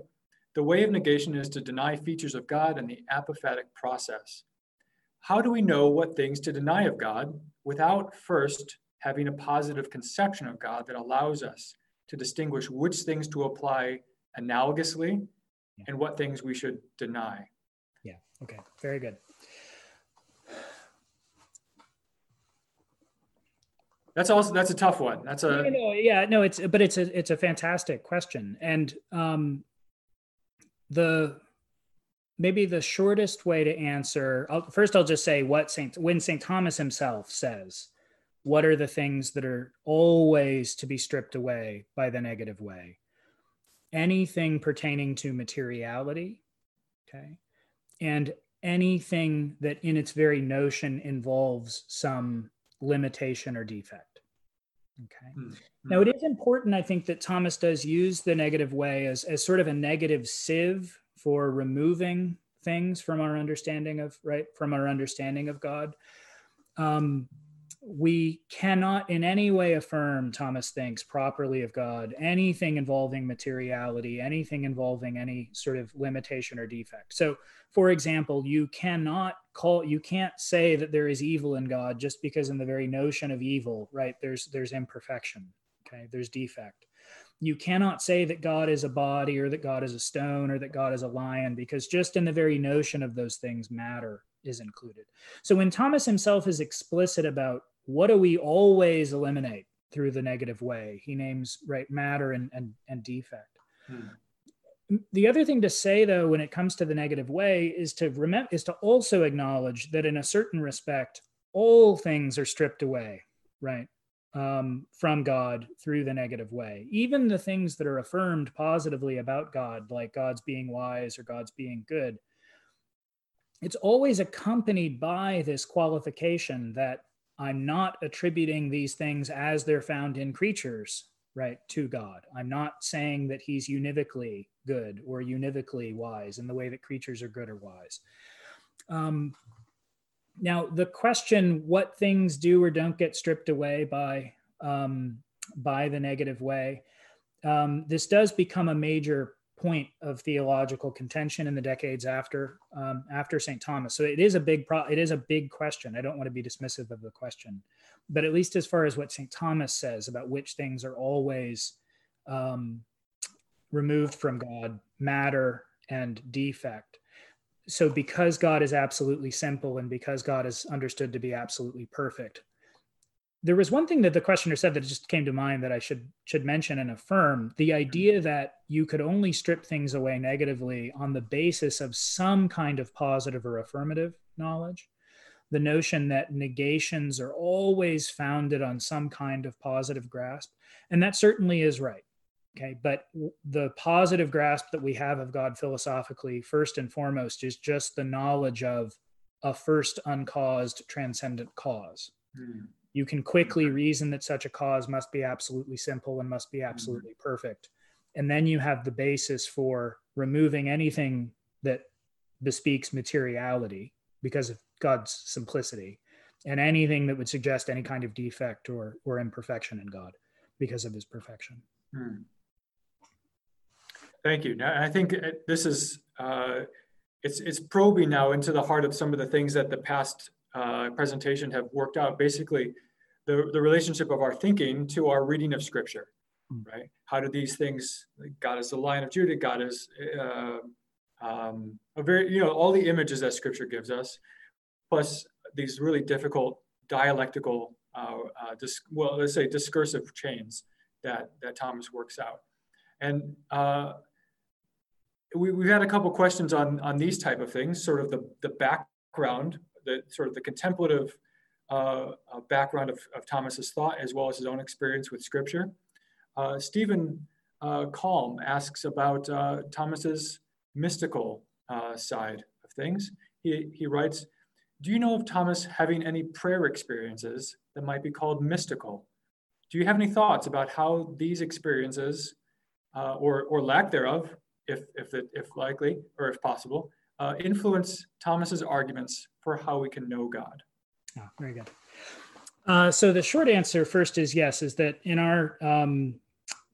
the way of negation is to deny features of God and the apophatic process. How do we know what things to deny of God without first having a positive conception of God that allows us to distinguish which things to apply analogously yeah. and what things we should deny. Yeah. Okay. Very good. That's also that's a tough one. That's a no, yeah no it's but it's a it's a fantastic question. And um the maybe the shortest way to answer I'll, first I'll just say what Saint when Saint Thomas himself says what are the things that are always to be stripped away by the negative way? Anything pertaining to materiality, okay, and anything that in its very notion involves some limitation or defect. Okay. Mm-hmm. Now, it is important, I think, that Thomas does use the negative way as, as sort of a negative sieve for removing things from our understanding of right from our understanding of God. Um, we cannot in any way affirm, Thomas thinks, properly of God anything involving materiality, anything involving any sort of limitation or defect. So, for example, you cannot call, you can't say that there is evil in God just because in the very notion of evil, right? There's there's imperfection, okay? There's defect. You cannot say that God is a body or that God is a stone or that God is a lion because just in the very notion of those things, matter is included. So when Thomas himself is explicit about what do we always eliminate through the negative way, he names right matter and and, and defect. Hmm. The other thing to say though, when it comes to the negative way, is to remember is to also acknowledge that in a certain respect, all things are stripped away, right? Um, from God through the negative way. Even the things that are affirmed positively about God, like God's being wise or God's being good, it's always accompanied by this qualification that I'm not attributing these things as they're found in creatures, right, to God. I'm not saying that he's univocally good or univocally wise in the way that creatures are good or wise. Um, now, the question what things do or don't get stripped away by, um, by the negative way, um, this does become a major point of theological contention in the decades after um, after St. Thomas. So it is a big pro- it is a big question. I don't want to be dismissive of the question, but at least as far as what St. Thomas says about which things are always um, removed from God, matter and defect. So because God is absolutely simple and because God is understood to be absolutely perfect, there was one thing that the questioner said that just came to mind that I should should mention and affirm. The idea that you could only strip things away negatively on the basis of some kind of positive or affirmative knowledge. The notion that negations are always founded on some kind of positive grasp and that certainly is right okay? But the positive grasp that we have of god philosophically first and foremost is just the knowledge of a first uncaused transcendent cause. Mm you can quickly reason that such a cause must be absolutely simple and must be mm-hmm. absolutely mm-hmm. perfect. And then you have the basis for removing anything that bespeaks materiality because of God's simplicity and anything that would suggest any kind of defect or, or imperfection in God because of his perfection. Hmm. Thank you. Now, I think this is uh, it's it's probing now into the heart of some of the things that the past uh, presentation have worked out. Basically, the, the relationship of our thinking to our reading of scripture, hmm. right? How do these things, God is the Lion of Judah, God is uh, um, a very, you know, all the images that scripture gives us, plus these really difficult dialectical, uh, uh, dis- well, let's say discursive chains that, that Thomas works out. And uh, we, we've had a couple questions on, on these type of things, sort of the, the background, the sort of the contemplative uh, a background of, of, Thomas's thought as well as his own experience with Scripture. Uh, Stephen uh, Calm asks about uh, Thomas's mystical uh, side of things. He, he writes, do you know of Thomas having any prayer experiences that might be called mystical? Do you have any thoughts about how these experiences, uh, or, or lack thereof, if, if, it, if likely or if possible, influence Thomas's arguments for how we can know God? Oh, very good. Uh, so the short answer first is yes, is that in our um,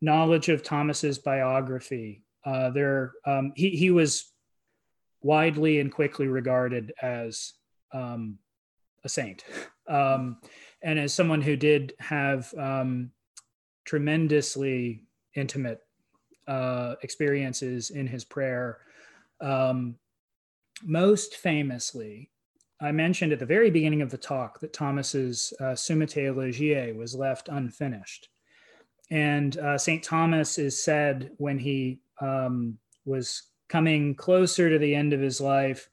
knowledge of Thomas's biography, uh, there um, he he was widely and quickly regarded as um, a saint, um, and as someone who did have um, tremendously intimate uh, experiences in his prayer. Um, most famously, I mentioned at the very beginning of the talk that Thomas's uh, Summa Theologiae was left unfinished. And uh, St. Thomas is said when he um, was coming closer to the end of his life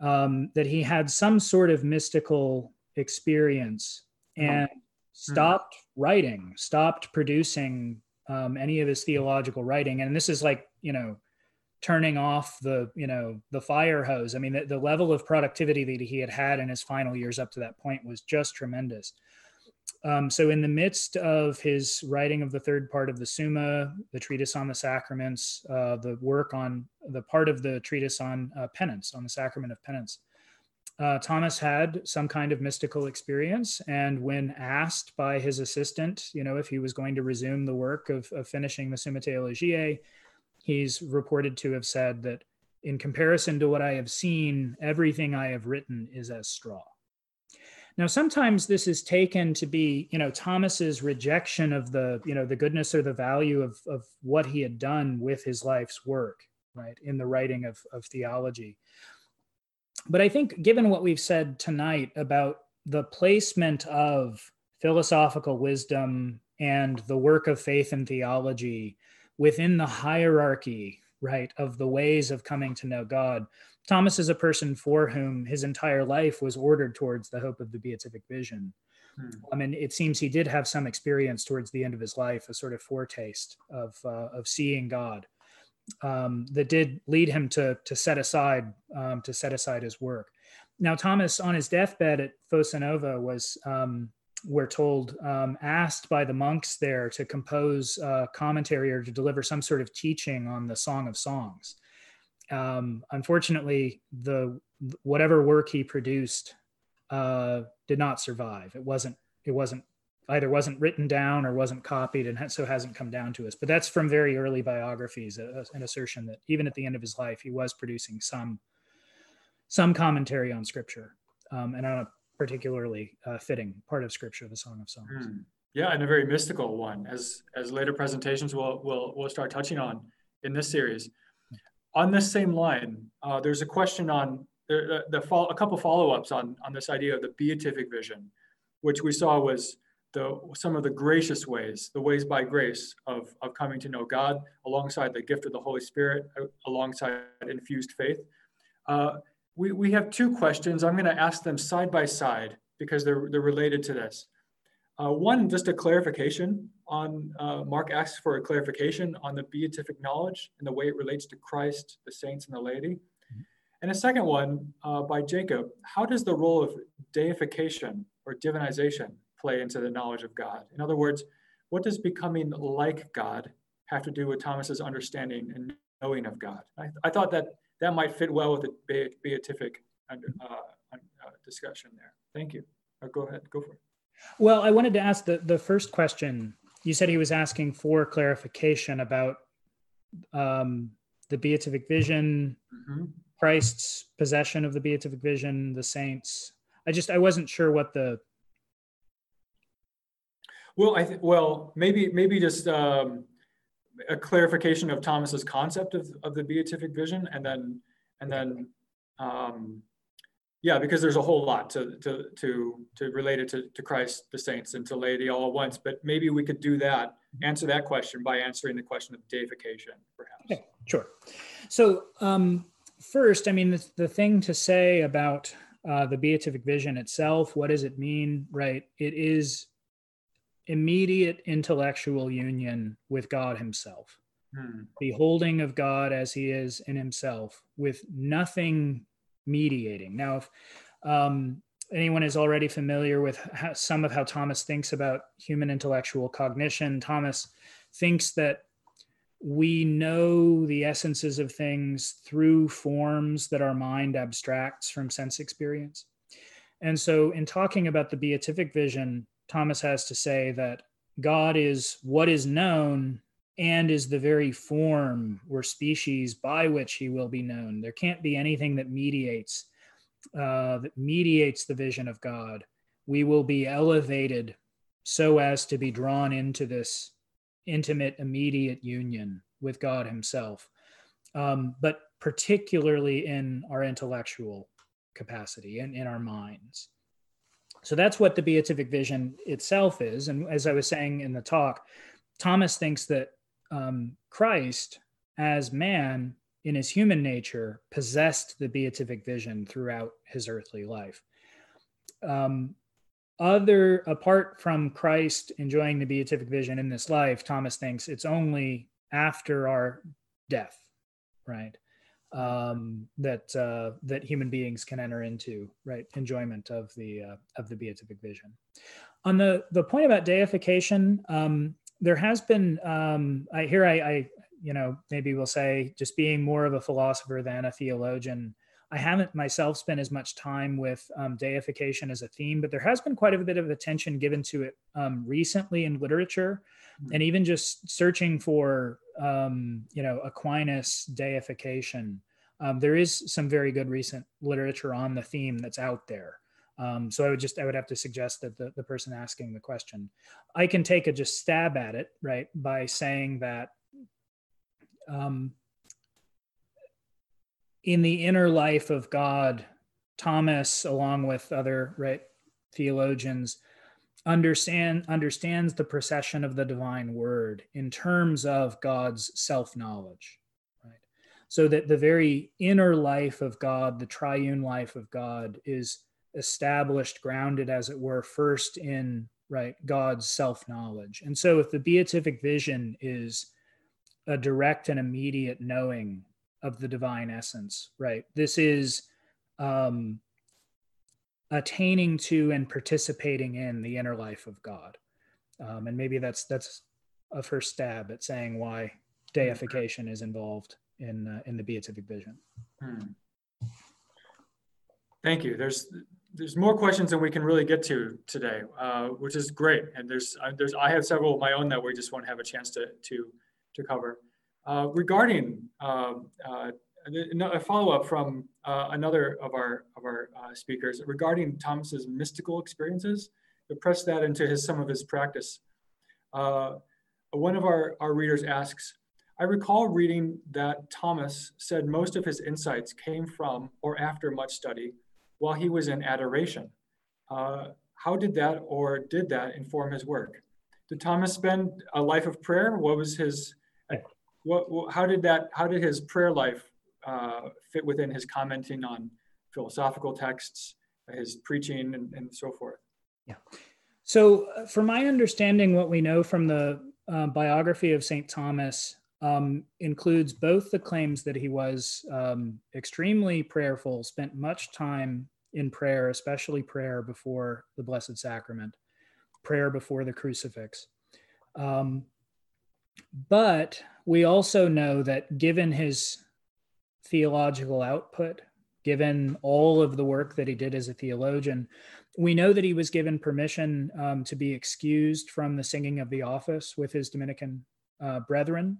um, that he had some sort of mystical experience and mm-hmm. stopped writing, stopped producing um, any of his theological writing. And this is like, you know, turning off the you know the fire hose. I mean the, the, level of productivity that he had had in his final years up to that point was just tremendous. Um, so in the midst of his writing of the third part of the summa the treatise on the sacraments uh, the work on the part of the treatise on uh, penance on the sacrament of penance uh, Thomas had some kind of mystical experience, and when asked by his assistant, you know, if he was going to resume the work of, of finishing the Summa Theologiae, he's reported to have said that in comparison to what I have seen, everything I have written is as straw. Now, sometimes this is taken to be, you know, Thomas's rejection of the, you know, the goodness or the value of, of what he had done with his life's work, right, in the writing of, of theology. But I think, given what we've said tonight about the placement of philosophical wisdom and the work of faith and theology within the hierarchy, right, of the ways of coming to know God, Thomas is a person for whom his entire life was ordered towards the hope of the beatific vision. Hmm. I mean, it seems he did have some experience towards the end of his life, a sort of foretaste of uh, of seeing God, um, that did lead him to to set aside um, to set aside his work. Now, Thomas, on his deathbed at Fossa Nova, was um, we're told um, asked by the monks there to compose a commentary or to deliver some sort of teaching on the Song of Songs um, unfortunately, the whatever work he produced uh, did not survive. It wasn't. It wasn't either wasn't written down or wasn't copied, and so hasn't come down to us. But that's from very early biographies, a, an assertion that even at the end of his life, he was producing some some commentary on Scripture, um, and on a particularly uh, fitting part of Scripture, the Song of Songs. Mm. Yeah, and a very mystical one, as as later presentations will will will start touching on in this series on this same line, uh, there's a question on the, the, the a couple follow-ups on, on this idea of the beatific vision, which we saw was the, some of the gracious ways, the ways by grace of, of coming to know God, alongside the gift of the Holy Spirit, uh, alongside infused faith. Uh, we, we have two questions. I'm going to ask them side by side because they're, they're related to this. Uh, one, just a clarification on, uh, Mark asks for a clarification on the beatific knowledge and the way it relates to Christ, the saints, and the laity. Mm-hmm. And a second one uh, by Jacob, how does the role of deification or divinization play into the knowledge of God? In other words, what does becoming like God have to do with Thomas's understanding and knowing of God? I, I thought that that might fit well with the beatific uh, uh, discussion there. Thank you. Uh, go ahead, go for it. Well, I wanted to ask the, the first question. You said he was asking for clarification about um, the beatific vision, mm-hmm. Christ's possession of the beatific vision, the saints. I just I wasn't sure what the. Well, I th- well maybe maybe just um, a clarification of Thomas's concept of, of the beatific vision, and then and then um, yeah, because there's a whole lot to to to to relate it to, to Christ, the saints, and to laity all at once. But maybe we could do that, answer that question by answering the question of deification, perhaps. Okay, sure. So um, first, I mean, the, the thing to say about uh, the beatific vision itself, what does it mean? Right, it is immediate intellectual union with God Himself. Hmm. Beholding of God as He is in Himself, with nothing mediating. Now, if um, anyone is already familiar with how, some of how Thomas thinks about human intellectual cognition, Thomas thinks that we know the essences of things through forms that our mind abstracts from sense experience. And so, in talking about the beatific vision, Thomas has to say that God is what is known and is the very form or species by which he will be known. There can't be anything that mediates uh, that mediates the vision of God. We will be elevated so as to be drawn into this intimate, immediate union with God Himself, um, but particularly in our intellectual capacity and in our minds. So that's what the beatific vision itself is. And as I was saying in the talk, Thomas thinks that um, Christ, as man in his human nature, possessed the beatific vision throughout his earthly life. Um, other apart from Christ enjoying the beatific vision in this life, Thomas thinks it's only after our death, right? Um, that uh, that human beings can enter into right enjoyment of the uh, of the beatific vision. On the the point about deification, um, there has been um, I here I, I you know maybe we'll say just being more of a philosopher than a theologian. I haven't myself spent as much time with um, deification as a theme, but there has been quite a bit of attention given to it um, recently in literature, mm-hmm. and even just searching for um, you know Aquinas deification. Um, there is some very good recent literature on the theme that's out there. Um, so I would just I would have to suggest that the, the person asking the question, I can take a just stab at it, right, by saying that um, in the inner life of God, Thomas, along with other right theologians, understand understands the procession of the divine word in terms of God's self-knowledge. Right. So that the very inner life of God, the triune life of God, is established, grounded, as it were, first in right God's self-knowledge. And so if the beatific vision is a direct and immediate knowing of the divine essence, right? This is um, attaining to and participating in the inner life of God. Um, and maybe that's that's a first stab at saying why deification is involved in uh, in the beatific vision. Hmm. Thank you. There's there's more questions than we can really get to today, uh, which is great. And there's uh, there's I have several of my own that we just won't have a chance to to to cover. Uh, regarding um, uh, a follow-up from uh, another of our of our uh, speakers regarding Thomas's mystical experiences, to press that into his some of his practice. Uh, one of our, our readers asks, I recall reading that Thomas said most of his insights came from or after much study while he was in adoration. Uh, how did that or did that inform his work? Did Thomas spend a life of prayer? What was his what, what, how did that, how did his prayer life uh, fit within his commenting on philosophical texts, his preaching, and, and so forth? Yeah. So, uh, for my understanding, what we know from the uh, biography of St. Thomas um, includes both the claims that he was um, extremely prayerful, spent much time in prayer, especially prayer before the Blessed Sacrament, prayer before the crucifix. Um, but we also know that given his theological output, given all of the work that he did as a theologian, we know that he was given permission um, to be excused from the singing of the office with his Dominican uh, brethren.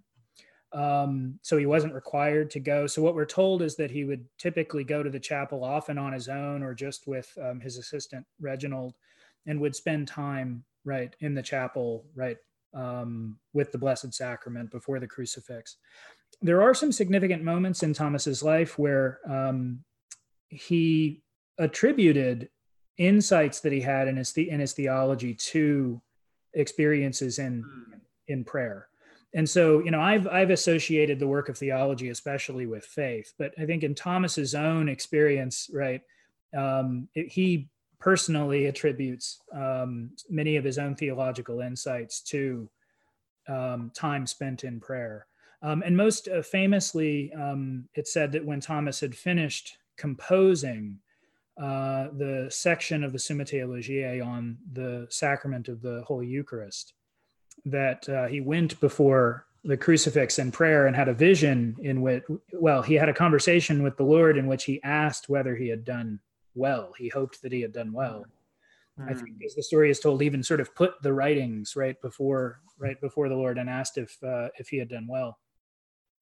Um, so he wasn't required to go. So what we're told is that he would typically go to the chapel often on his own or just with um, his assistant Reginald, and would spend time right in the chapel, right um, with the Blessed Sacrament before the crucifix. There are some significant moments in Thomas's life where um, he attributed insights that he had in his the, in his theology to experiences in hmm. in prayer. And so, you know, I've I've associated the work of theology especially with faith, but I think in Thomas's own experience, right, um, it, he personally attributes um, many of his own theological insights to um, time spent in prayer. Um, and most uh, famously, um, it said that when Thomas had finished composing uh, the section of the Summa Theologiae on the sacrament of the Holy Eucharist, that uh, he went before the crucifix in prayer and had a vision in which, well, he had a conversation with the Lord in which he asked whether he had done well. He hoped that he had done well. Mm. I think, hmm. as the story is told, even sort of put the writings right before right before the Lord and asked if uh, if he had done well.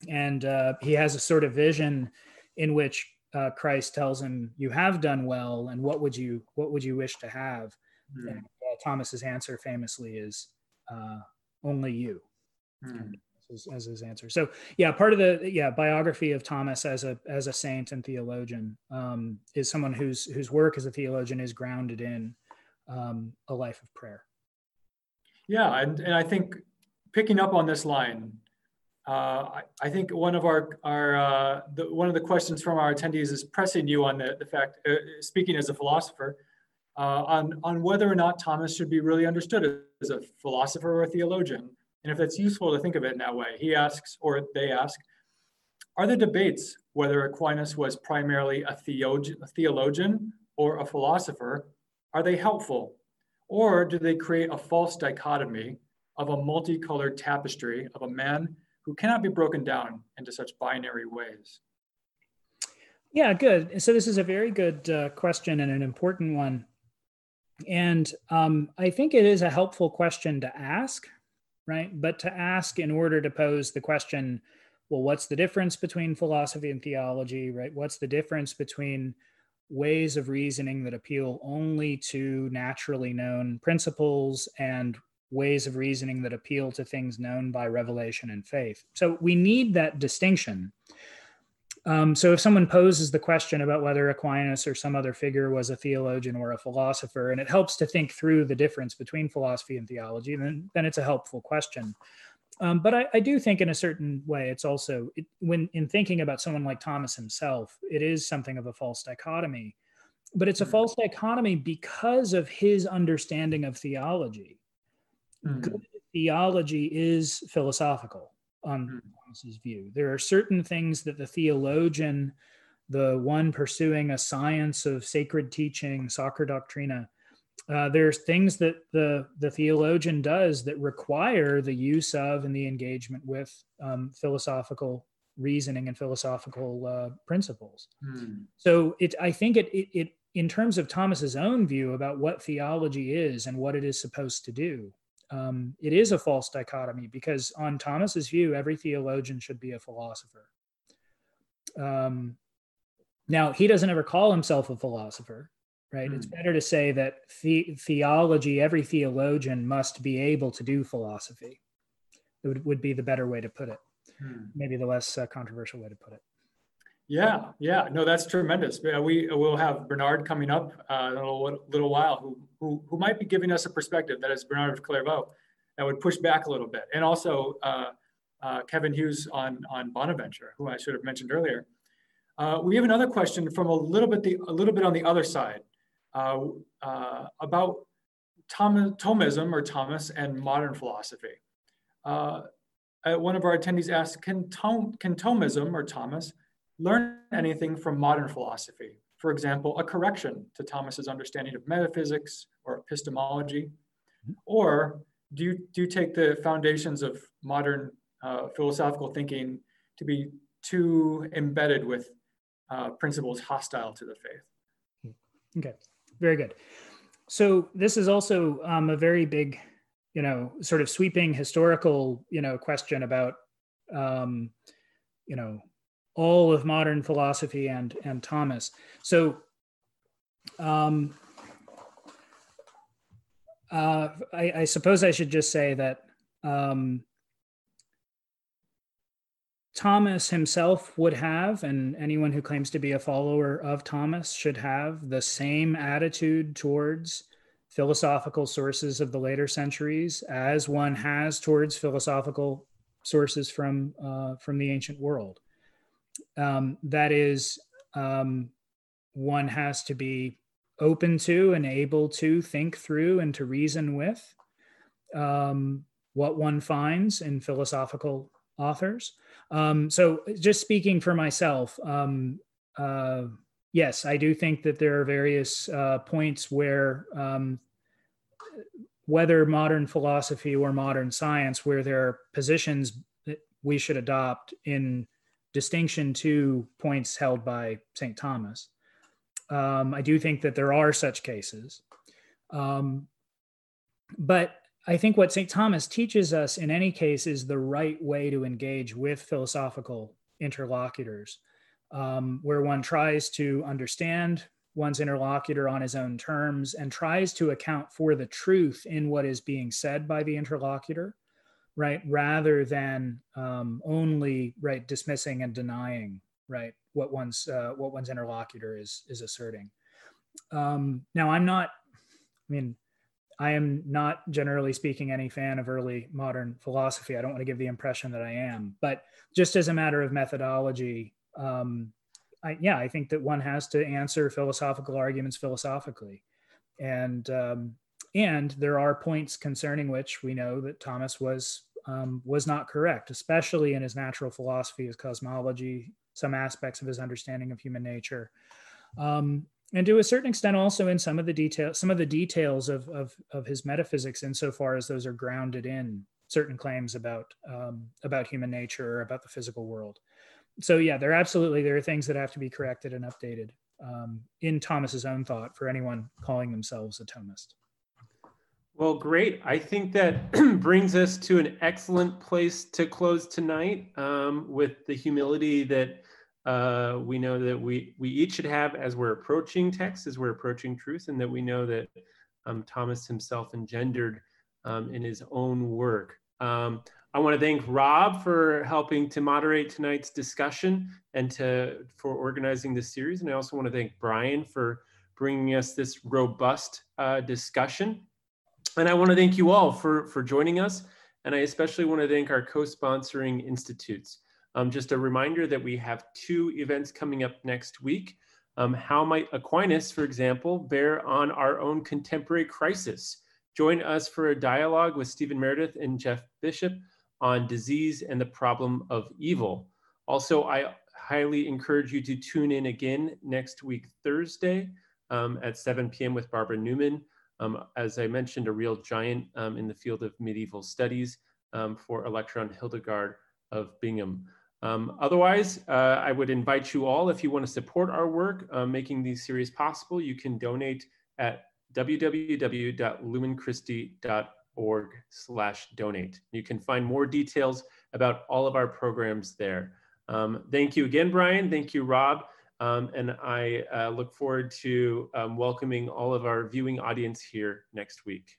And uh, he has a sort of vision in which uh, Christ tells him, "You have done well, and what would you what would you wish to have?" Mm. And uh, Thomas's answer famously is, uh, "Only you." Mm as, as his answer. So yeah, part of the yeah biography of Thomas as a as a saint and theologian um, is someone whose whose work as a theologian is grounded in um, a life of prayer. Yeah, and, and I think picking up on this line, I, I, think one of our our uh, the, one of the questions from our attendees is pressing you on the, the fact, uh, speaking as a philosopher, uh, on on whether or not Thomas should be really understood as a philosopher or a theologian. And if it's useful to think of it in that way, he asks, or they ask, are there debates whether Aquinas was primarily a, theog- a theologian or a philosopher? Are they helpful? Or do they create a false dichotomy of a multicolored tapestry of a man who cannot be broken down into such binary ways? Yeah, good. So this is a very good uh, question and an important one. And um, I think it is a helpful question to ask, right? But to ask in order to pose the question, well, what's the difference between philosophy and theology, right? What's the difference between ways of reasoning that appeal only to naturally known principles and ways of reasoning that appeal to things known by revelation and faith. So we need that distinction. Um, so if someone poses the question about whether Aquinas or some other figure was a theologian or a philosopher, and it helps to think through the difference between philosophy and theology, then, then it's a helpful question. Um, but I, I, do think in a certain way, it's also, it, when in thinking about someone like Thomas himself, it is something of a false dichotomy. But it's a hmm. false dichotomy because of his understanding of theology. Mm. Good theology is philosophical on mm. Thomas's view. There are certain things that the theologian, the one pursuing a science of sacred teaching, sacra doctrina, uh, there's things that the the theologian does that require the use of and the engagement with um, philosophical reasoning and philosophical uh, principles. Mm. So it, I think it, it, it, in terms of Thomas's own view about what theology is and what it is supposed to do, um, it is a false dichotomy because on Thomas's view, every theologian should be a philosopher. Um, now, he doesn't ever call himself a philosopher, right? Mm. It's better to say that the- theology, every theologian must be able to do philosophy. It would, would be the better way to put it, mm. maybe the less uh, controversial way to put it. Yeah, yeah, no, that's tremendous. We will have Bernard coming up uh, in a little, little while, who, who who might be giving us a perspective that is Bernard of Clairvaux that would push back a little bit, and also uh, uh, Kevin Hughes on on Bonaventure, who I should have mentioned earlier. Uh, we have another question from a little bit the a little bit on the other side uh, uh, about Tom, Thomism or Thomas and modern philosophy. one of our attendees asked, "Can Tom, can Thomism or Thomas?" Learn anything from modern philosophy. For example, a correction to Thomas's understanding of metaphysics or epistemology, or do you, do you take the foundations of modern uh, philosophical thinking to be too embedded with uh, principles hostile to the faith? Okay, very good. So this is also um, a very big, you know, sort of sweeping historical, you know, question about, um, you know, all of modern philosophy and and Thomas. So um, uh, I, I, suppose I should just say that um, Thomas himself would have, and anyone who claims to be a follower of Thomas should have the same attitude towards philosophical sources of the later centuries as one has towards philosophical sources from uh, from the ancient world um, that is um, one has to be open to and able to think through and to reason with um, what one finds in philosophical authors. Um, so, just speaking for myself, um, uh, yes, I do think that there are various uh, points where um, whether modern philosophy or modern science, where there are positions that we should adopt in distinction to points held by St. Thomas. Um, I do think that there are such cases. Um, but I think what St. Thomas teaches us in any case is the right way to engage with philosophical interlocutors, um, where one tries to understand one's interlocutor on his own terms and tries to account for the truth in what is being said by the interlocutor right rather than um, only right dismissing and denying right what one's uh, what one's interlocutor is is asserting. Um, now i'm not i mean i am not generally speaking any fan of early modern philosophy. I don't want to give the impression that i am. But just as a matter of methodology um, I, yeah i think that one has to answer philosophical arguments philosophically. And um, and there are points concerning which we know that Thomas was um, was not correct, especially in his natural philosophy, his cosmology, some aspects of his understanding of human nature, um, and to a certain extent also in some of the details, some of the details of, of, of his metaphysics, insofar as those are grounded in certain claims about um, about human nature or about the physical world. so yeah, there absolutely there are things that have to be corrected and updated um, in Thomas's own thought for anyone calling themselves a Thomist. Well, great. I think that brings us to an excellent place to close tonight um, with the humility that uh, we know that we, we each should have as we're approaching text, as we're approaching truth, and that we know that um, Thomas himself engendered um, in his own work. Um, I want to thank Rob for helping to moderate tonight's discussion and to for organizing this series. And I also want to thank Brian for bringing us this robust uh, discussion. And I want to thank you all for, for joining us. And I especially want to thank our co-sponsoring institutes. Um, just a reminder that we have two events coming up next week. Um, how might Aquinas, for example, bear on our own contemporary crisis? Join us for a dialogue with Stephen Meredith and Jeff Bishop on disease and the problem of evil. Also, I highly encourage you to tune in again next week, Thursday um, at 7 p.m. with Barbara Newman. Um, as I mentioned, a real giant um, in the field of medieval studies um, for a lecture on Hildegard of Bingen. Um, otherwise, uh, I would invite you all, if you want to support our work, uh, making these series possible, you can donate at www.lumenchristi.org slash donate. You can find more details about all of our programs there. Um, thank you again, Brian. Thank you, Rob. Um, and I uh, look forward to um, welcoming all of our viewing audience here next week.